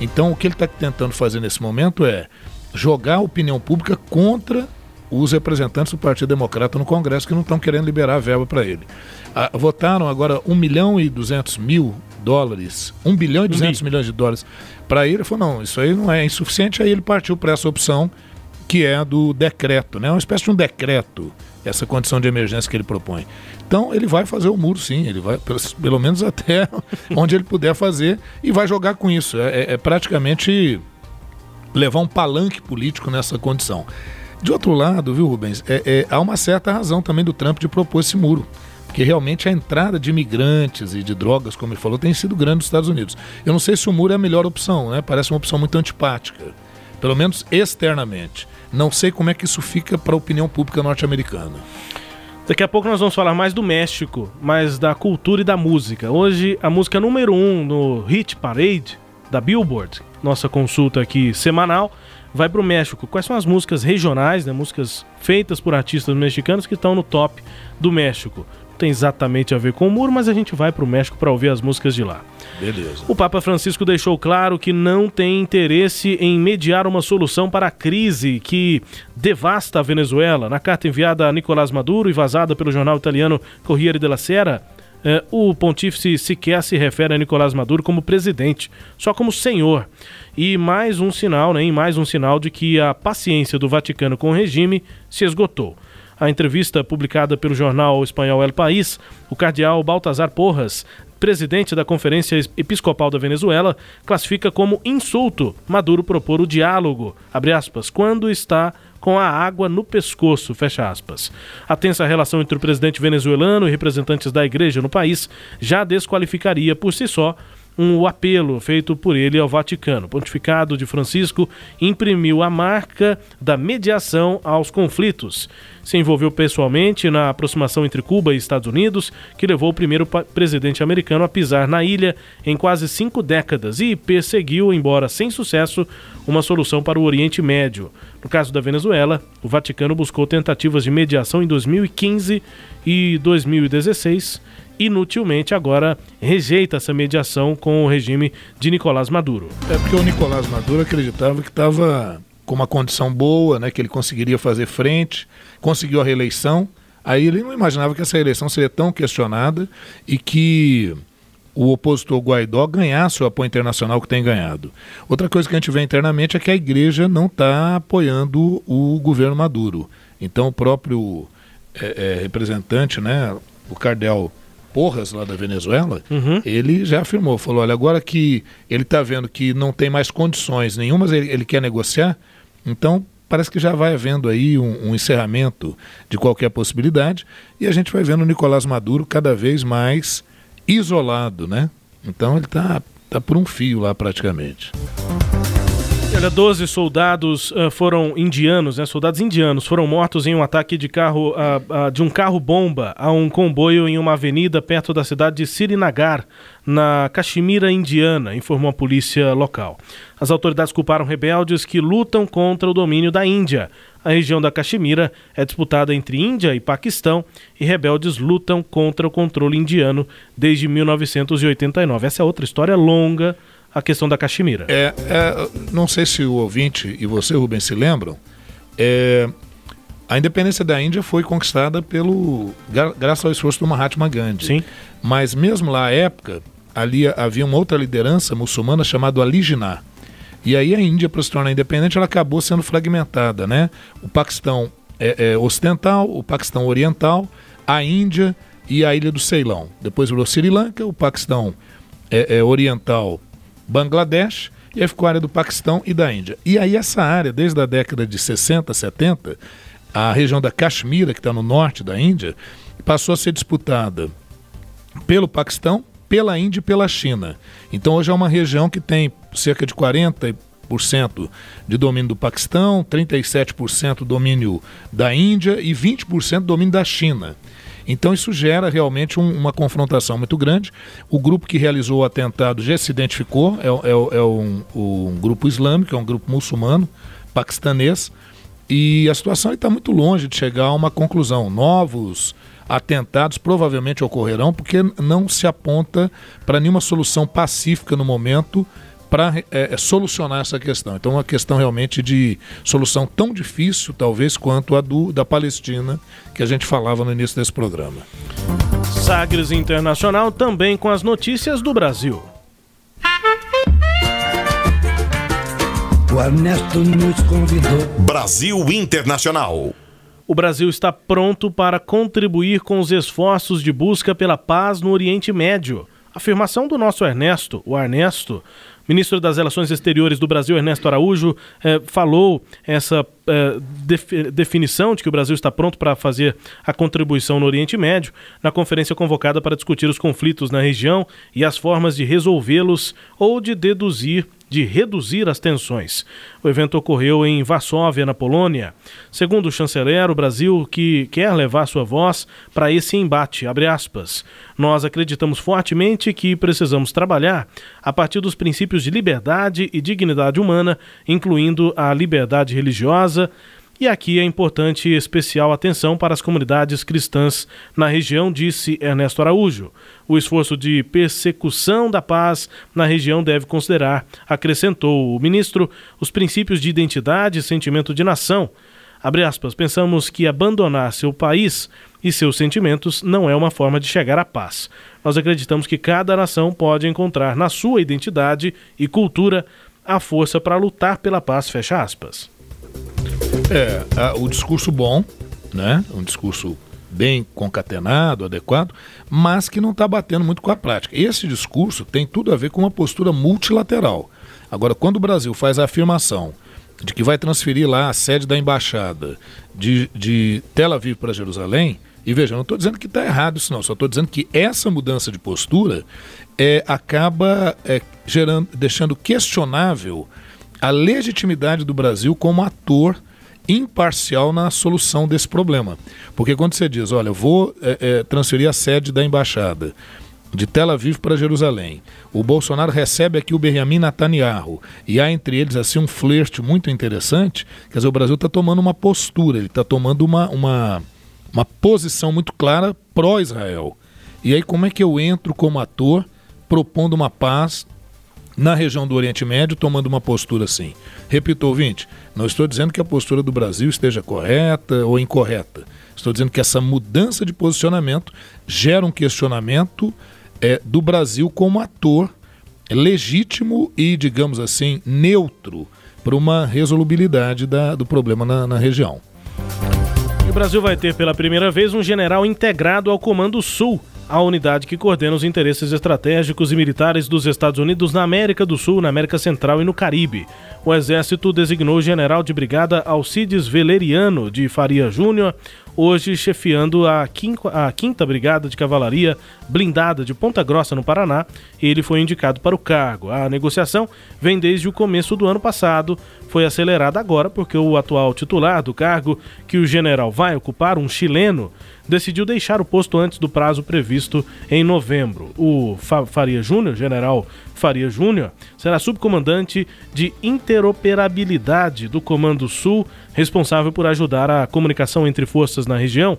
Então, o que ele está tentando fazer nesse momento é jogar a opinião pública contra os representantes do Partido Democrata no Congresso que não estão querendo liberar a verba para ele. Ah, votaram agora 1 milhão e 200 mil dólares, 1 bilhão e 200 milhões de dólares para ele. Ele falou: não, isso aí não é insuficiente. Aí ele partiu para essa opção que é do decreto, né? Uma espécie de um decreto, essa condição de emergência que ele propõe. Então ele vai fazer o muro, sim, ele vai pelo, pelo menos até onde ele puder fazer e vai jogar com isso. É, é, é praticamente levar um palanque político nessa condição. De outro lado, viu, Rubens, é, é, há uma certa razão também do Trump de propor esse muro. Porque realmente a entrada de imigrantes e de drogas, como ele falou, tem sido grande nos Estados Unidos. Eu não sei se o muro é a melhor opção, né? Parece uma opção muito antipática, pelo menos externamente. Não sei como é que isso fica para a opinião pública norte-americana. Daqui a pouco nós vamos falar mais do México, mais da cultura e da música. Hoje, a música número 1 um no Hit Parade da Billboard, nossa consulta aqui semanal, vai para o México. Quais são as músicas regionais, né, músicas feitas por artistas mexicanos que estão no top do México? Tem exatamente a ver com o muro, mas a gente vai para o México para ouvir as músicas de lá. Beleza. O Papa Francisco deixou claro que não tem interesse em mediar uma solução para a crise que devasta a Venezuela. Na carta enviada a Nicolás Maduro e vazada pelo jornal italiano Corriere della Sera, eh, o pontífice sequer se refere a Nicolás Maduro como presidente, só como senhor. E mais um sinal, né, mais um sinal de que a paciência do Vaticano com o regime se esgotou. A entrevista publicada pelo jornal espanhol El País, o cardeal Baltazar Porras presidente da Conferência Episcopal da Venezuela, classifica como insulto Maduro propor o diálogo, aspas, quando está com a água no pescoço, fecha aspas. A tensa relação entre o presidente venezuelano e representantes da igreja no país já desqualificaria por si só um apelo feito por ele ao Vaticano. O pontificado de Francisco imprimiu a marca da mediação aos conflitos. Se envolveu pessoalmente na aproximação entre Cuba e Estados Unidos, que levou o primeiro presidente americano a pisar na ilha em quase cinco décadas e perseguiu, embora sem sucesso, uma solução para o Oriente Médio. No caso da Venezuela, o Vaticano buscou tentativas de mediação em 2015 e 2016 inutilmente agora rejeita essa mediação com o regime de Nicolás Maduro. É porque o Nicolás Maduro acreditava que estava com uma condição boa, né, que ele conseguiria fazer frente, conseguiu a reeleição. Aí ele não imaginava que essa eleição seria tão questionada e que o opositor Guaidó ganhasse o apoio internacional que tem ganhado. Outra coisa que a gente vê internamente é que a igreja não está apoiando o governo Maduro. Então o próprio é, é, representante, né, o Cardel Porras, lá da Venezuela, uhum. ele já afirmou, falou, olha, agora que ele está vendo que não tem mais condições nenhumas, ele, ele quer negociar, então parece que já vai havendo aí um, um, encerramento de qualquer possibilidade e a gente vai vendo o Nicolás Maduro cada vez mais isolado, né? Então ele está tá por um fio lá praticamente. Olha, 12 soldados uh, foram indianos, né? Soldados indianos foram mortos em um ataque de carro uh, uh, de um carro bomba a um comboio em uma avenida perto da cidade de Srinagar, na Caxemira Indiana, informou a polícia local. As autoridades culparam rebeldes que lutam contra o domínio da Índia. A região da Caxemira é disputada entre Índia e Paquistão e rebeldes lutam contra o controle indiano desde 1989. Essa é outra história longa a questão da Caxemira. É, é, não sei se o ouvinte e você, Rubens, se lembram. É, a independência da Índia foi conquistada pelo graças ao esforço do Mahatma Gandhi. Sim. Mas mesmo lá à época, ali havia uma outra liderança muçulmana chamada Ali Jinnah. E aí a Índia, para se tornar independente, ela acabou sendo fragmentada, né? O Paquistão é, é ocidental, o Paquistão oriental, a Índia e a ilha do Ceilão. Depois virou Sri Lanka, o Paquistão é, é oriental Bangladesh, e aí ficou a área do Paquistão e da Índia. E aí essa área, desde a década de 60, 70, a região da Caxemira, que está no norte da Índia, passou a ser disputada pelo Paquistão, pela Índia e pela China. Então hoje é uma região que tem cerca de 40% de domínio do Paquistão, 37% domínio da Índia e 20% domínio da China. Então isso gera realmente um, uma confrontação muito grande. O grupo que realizou o atentado já se identificou, é, é, é um, um, grupo islâmico, é um grupo muçulmano, paquistanês, e a situação está muito longe de chegar a uma conclusão. Novos atentados provavelmente ocorrerão porque não se aponta para nenhuma solução pacífica no momento para é, é, solucionar essa questão. Então, é uma questão realmente de solução tão difícil, talvez, quanto a do, da Palestina, que a gente falava no início desse programa. Sagres Internacional também com as notícias do Brasil. O Ernesto nos convidou. Brasil Internacional. O Brasil está pronto para contribuir com os esforços de busca pela paz no Oriente Médio. Afirmação do nosso Ernesto, o Ernesto, ministro das Relações Exteriores do Brasil, Ernesto Araújo, eh, falou essa eh, definição de que o Brasil está pronto para fazer a contribuição no Oriente Médio na conferência convocada para discutir os conflitos na região e as formas de resolvê-los ou de deduzir de reduzir as tensões. O evento ocorreu em Varsóvia, na Polônia. Segundo o chanceler, o Brasil que quer levar sua voz para esse embate, Nós acreditamos fortemente que precisamos trabalhar a partir dos princípios de liberdade e dignidade humana, incluindo a liberdade religiosa, e aqui é importante especial atenção para as comunidades cristãs na região, disse Ernesto Araújo. O esforço de persecução da paz na região deve considerar, acrescentou o ministro, os princípios de identidade e sentimento de nação. Abre aspas, pensamos que abandonar seu país e seus sentimentos não é uma forma de chegar à paz. Nós acreditamos que cada nação pode encontrar na sua identidade e cultura a força para lutar pela paz, fecha aspas. É, a, o discurso bom, né? Um discurso bem concatenado, adequado, mas que não está batendo muito com a prática. Esse discurso tem tudo a ver com uma postura multilateral. Agora, quando o Brasil faz a afirmação de que vai transferir lá a sede da embaixada de, de Tel Aviv para Jerusalém, e veja, não estou dizendo que está errado isso não, só estou dizendo que essa mudança de postura é, acaba é, gerando, deixando questionável a legitimidade do Brasil como ator imparcial na solução desse problema. Porque quando você diz, olha, vou é, é, transferir a sede da embaixada de Tel Aviv para Jerusalém, o Bolsonaro recebe aqui o Benjamin Netanyahu, e há entre eles assim um flerte muito interessante, quer dizer, o Brasil está tomando uma postura, ele está tomando uma, uma, uma posição muito clara pró-Israel. E aí como é que eu entro como ator propondo uma paz na região do Oriente Médio tomando uma postura assim. Repito, ouvinte, não estou dizendo que a postura do Brasil esteja correta ou incorreta. Estou dizendo que essa mudança de posicionamento gera um questionamento é, do Brasil como ator legítimo e, digamos assim, neutro para uma resolubilidade da, do problema na, na região. o Brasil vai ter pela primeira vez um general integrado ao Comando Sul a unidade que coordena os interesses estratégicos e militares dos Estados Unidos na América do Sul, na América Central e no Caribe. O Exército designou o general de brigada Alcides Veleriano de Faria Júnior hoje chefiando a quinta, a Brigada de Cavalaria Blindada de Ponta Grossa, no Paraná. Ele foi indicado para o cargo. A negociação vem desde o começo do ano passado, foi acelerada agora porque o atual titular do cargo, que o general vai ocupar, um chileno, decidiu deixar o posto antes do prazo previsto em novembro. O Faria Júnior, general Faria Júnior, será subcomandante de interoperabilidade do Comando Sul, responsável por ajudar a comunicação entre forças na região.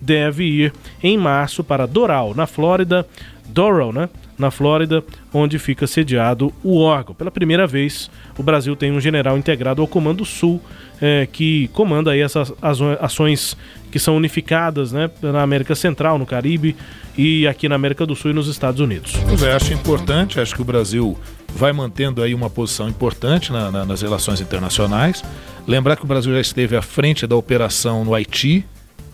Deve ir em março para Doral, na Flórida, Doral, né? Na Flórida, onde fica sediado o órgão. Pela primeira vez, o Brasil tem um general integrado ao Comando Sul, é, que comanda aí essas ações que são unificadas né, na América Central, no Caribe e aqui na América do Sul e nos Estados Unidos. Pois é, acho importante, acho que o Brasil vai mantendo aí uma posição importante na, na, nas relações internacionais. Lembrar que o Brasil já esteve à frente da operação no Haiti,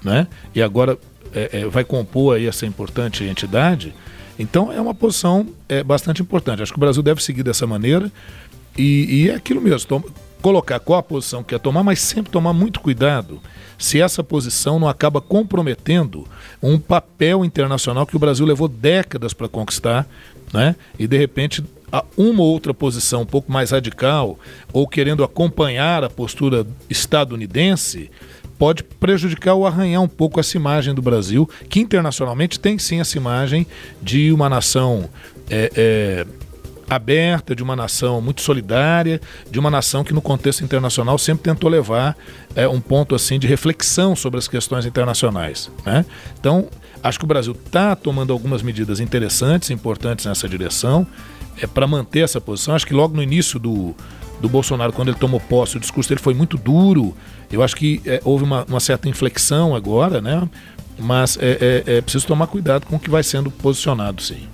né? E agora é, é, vai compor aí essa importante entidade. Então é uma posição é, bastante importante. Acho que o Brasil deve seguir dessa maneira e, e é aquilo mesmo colocar qual a posição que quer tomar, mas sempre tomar muito cuidado se essa posição não acaba comprometendo um papel internacional que o Brasil levou décadas para conquistar, né? E de repente uma ou outra posição um pouco mais radical ou querendo acompanhar a postura estadunidense pode prejudicar ou arranhar um pouco essa imagem do Brasil, que internacionalmente tem sim essa imagem de uma nação é, é, aberta, de uma nação muito solidária, de uma nação que no contexto internacional sempre tentou levar é, um ponto assim de reflexão sobre as questões internacionais. Né? Então, acho que o Brasil está tomando algumas medidas interessantes, importantes nessa direção, é, para manter essa posição. Acho que logo no início do, do Bolsonaro, quando ele tomou posse, o discurso dele foi muito duro. Eu acho que é, houve uma, uma, certa inflexão agora, né? Mas é, é, é preciso tomar cuidado com o que vai sendo posicionado, sim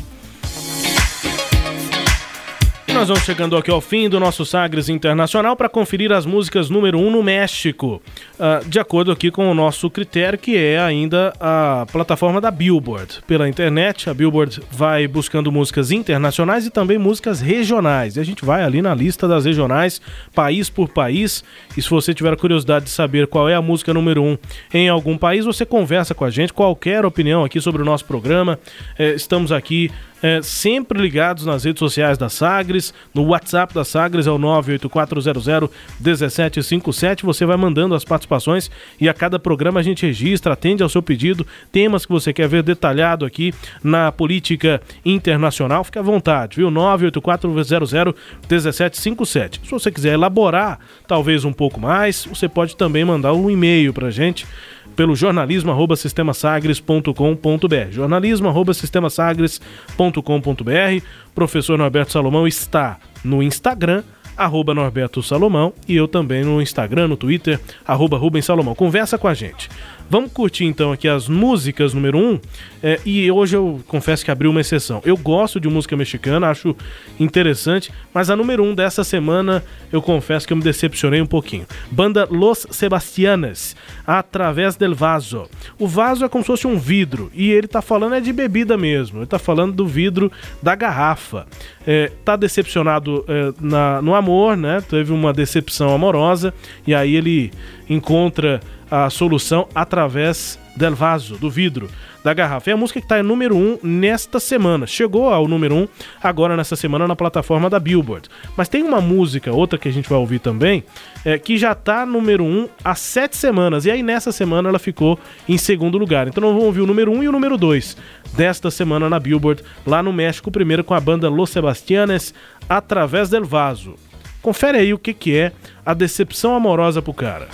nós vamos chegando aqui ao fim do nosso Sagres Internacional para conferir as músicas número 1 um no México, uh, de acordo aqui com o nosso critério, que é ainda a plataforma da Billboard. Pela internet, a Billboard vai buscando músicas internacionais e também músicas regionais. E a gente vai ali na lista das regionais, país por país. E se você tiver curiosidade de saber qual é a música número 1 um em algum país, você conversa com a gente. Qualquer opinião aqui sobre o nosso programa, eh, estamos aqui é, sempre ligados nas redes sociais da Sagres, no WhatsApp da Sagres é o 984001757. Você vai mandando as participações e a cada programa a gente registra, atende ao seu pedido, temas que você quer ver detalhado aqui na política internacional. Fique à vontade, viu? 984001757. Se você quiser elaborar talvez um pouco mais, você pode também mandar um e-mail pra gente pelo jornalismo arroba sistemasagres.com.br. Jornalismo arroba sistemasagres.com.br. Professor Norberto Salomão está no Instagram arroba Norberto Salomão e eu também no Instagram, no Twitter, arroba Rubens Salomão. Conversa com a gente. Vamos curtir então aqui as músicas número 1. Um, é, e hoje eu confesso que abri uma exceção. Eu gosto de música mexicana, acho interessante, mas a número 1 um dessa semana eu confesso que eu me decepcionei um pouquinho. Banda Los Sebastianes, Através del Vaso. O vaso é como se fosse um vidro e ele tá falando é de bebida mesmo. Ele tá falando do vidro da garrafa. É, tá decepcionado é, na, no amor, né? Teve uma decepção amorosa e aí ele encontra a solução através del vaso, do vidro, da garrafa. É a música que está em número 1 um nesta semana. Chegou ao número 1 um agora nessa semana na plataforma da Billboard. Mas tem uma música, outra que a gente vai ouvir também, é, que já está número 1 um há sete semanas. E aí nessa semana ela ficou em segundo lugar. Então vamos ouvir o número 1 um e o número 2 desta semana na Billboard, lá no México, primeiro com a banda Los Sebastianes, Através del Vaso. Confere aí o que, que é a decepção amorosa pro cara.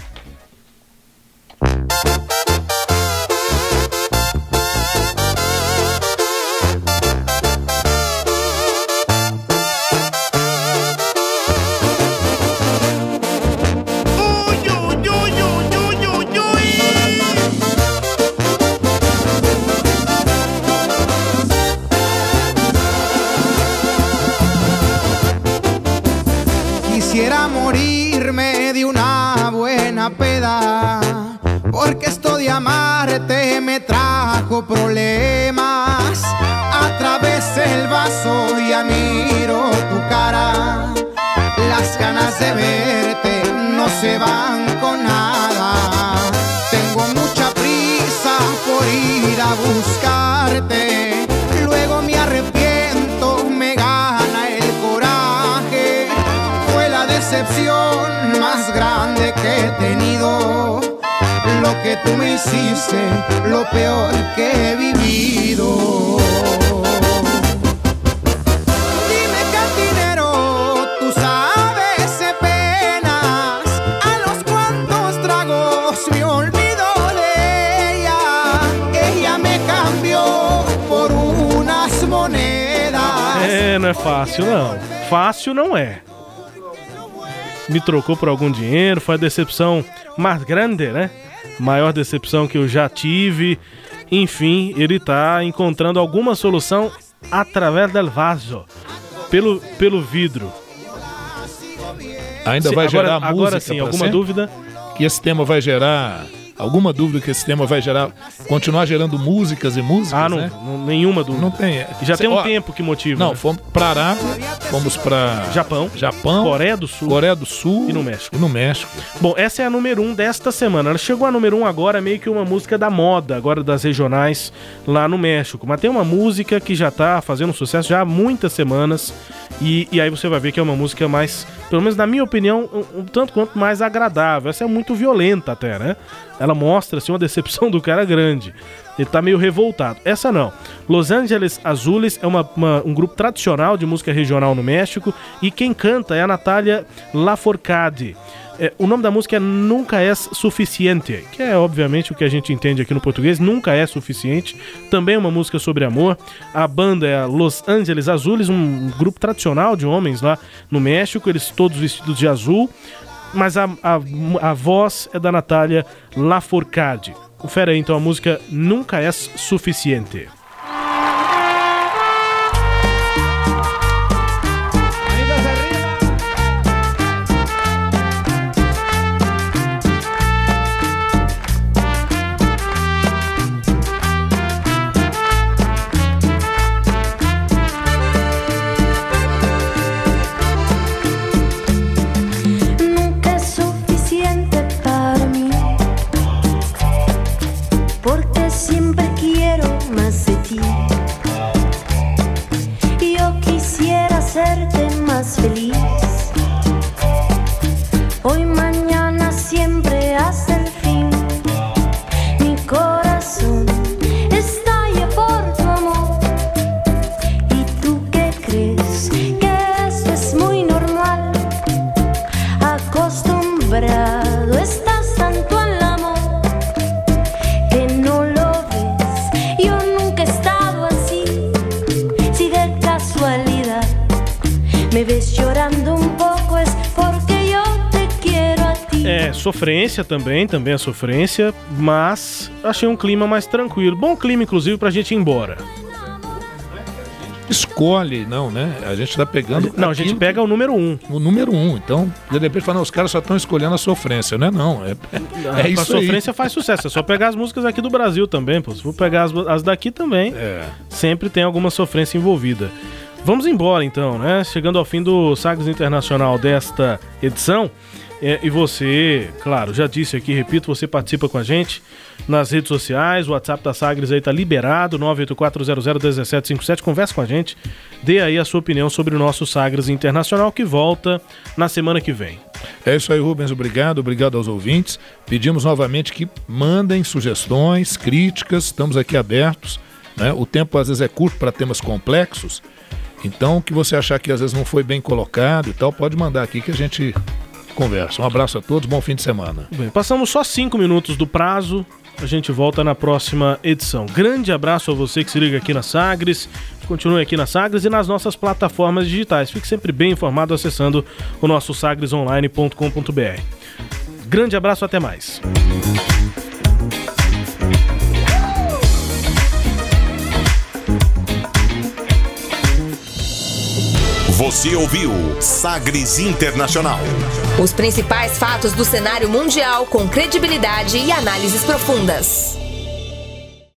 de amarte me trajo problemas. Atravesé el vaso y admiro tu cara. Las ganas de verte no se van con nada. Que tú me hiciste, lo peor que he vivido. Dime cantinero, tú sabes de penas A los cuantos tragos me olvido de ella Ella me cambió por unas monedas É, não é fácil não. Fácil não é. Me trocou por algum dinheiro, foi a decepção mais grande, né? Maior decepção que eu já tive. Enfim, ele tá encontrando alguma solução através del vaso. Pelo, pelo vidro. Ainda Sim, vai agora- gerar agora música sim, pra alguma sempre? dúvida? Que esse tema vai gerar alguma dúvida que esse tema vai gerar continuar gerando músicas e músicas, Ah, não, né? não- nenhuma dúvida. Não tem. Já tem um Ó, tempo que motiva. Não, né? fomos pra Arábia, fomos pra Japão, Japão, Coreia do Sul, Coreia do Sul e no México. E no México. Bom, essa é a número 1 um desta semana. Ela chegou a número 1 um agora, meio que uma música da moda, agora das regionais lá no México. Mas tem uma música que já tá fazendo sucesso já há muitas semanas. E, e aí você vai ver que é uma música mais, pelo menos na minha opinião, um, um tanto quanto mais agradável. Essa é muito violenta até, né? Ela mostra assim, uma decepção do cara grande. Ele tá meio revoltado. Essa não. Los Angeles Azules é uma- uma- um grupo tradicional de música regional no México. E quem canta é a Natália Laforcade. É, o nome da música é Nunca é Suficiente, que é obviamente o que a gente entende aqui no português, Nunca é Suficiente. Também uma música sobre amor. A banda é a Los Angeles Azules, um grupo tradicional de homens lá no México, eles todos vestidos de azul. Mas a, a, a voz é da Natália Laforcade. Confere aí então a música Nunca é Suficiente. Sofrência também, também é sofrência, mas achei um clima mais tranquilo. Bom clima, inclusive, pra gente ir embora. Escolhe, não, né? A gente tá pegando. Não, a gente pega o número um. O número um. Então, de repente, fala, não, os caras só estão escolhendo a sofrência, né? Não, é, é a isso sofrência aí. faz sucesso. É só pegar as músicas aqui do Brasil também, pô. Se for pegar as, as daqui também, É. sempre tem alguma sofrência envolvida. Vamos embora então, né? Chegando ao fim do Sagres Internacional desta edição. É, e você, claro, já disse aqui, repito, você participa com a gente nas redes sociais, o WhatsApp da Sagres aí tá liberado, 984001757, conversa com a gente, dê aí a sua opinião sobre o nosso Sagres Internacional que volta na semana que vem. É isso aí, Rubens. Obrigado, obrigado aos ouvintes. Pedimos novamente que mandem sugestões, críticas, estamos aqui abertos. Né? O tempo às vezes é curto para temas complexos. Então, o que você achar que às vezes não foi bem colocado e tal, pode mandar aqui que a gente conversa. Um abraço a todos, bom fim de semana. Bem, passamos só cinco minutos do prazo. A gente volta na próxima edição. Grande abraço a você que se liga aqui na Sagres. Continue aqui na Sagres e nas nossas plataformas digitais. Fique sempre bem informado acessando o nosso sagresonline.com.br. Grande abraço, até mais. Você ouviu Sagres Internacional. Os principais fatos do cenário mundial com credibilidade e análises profundas.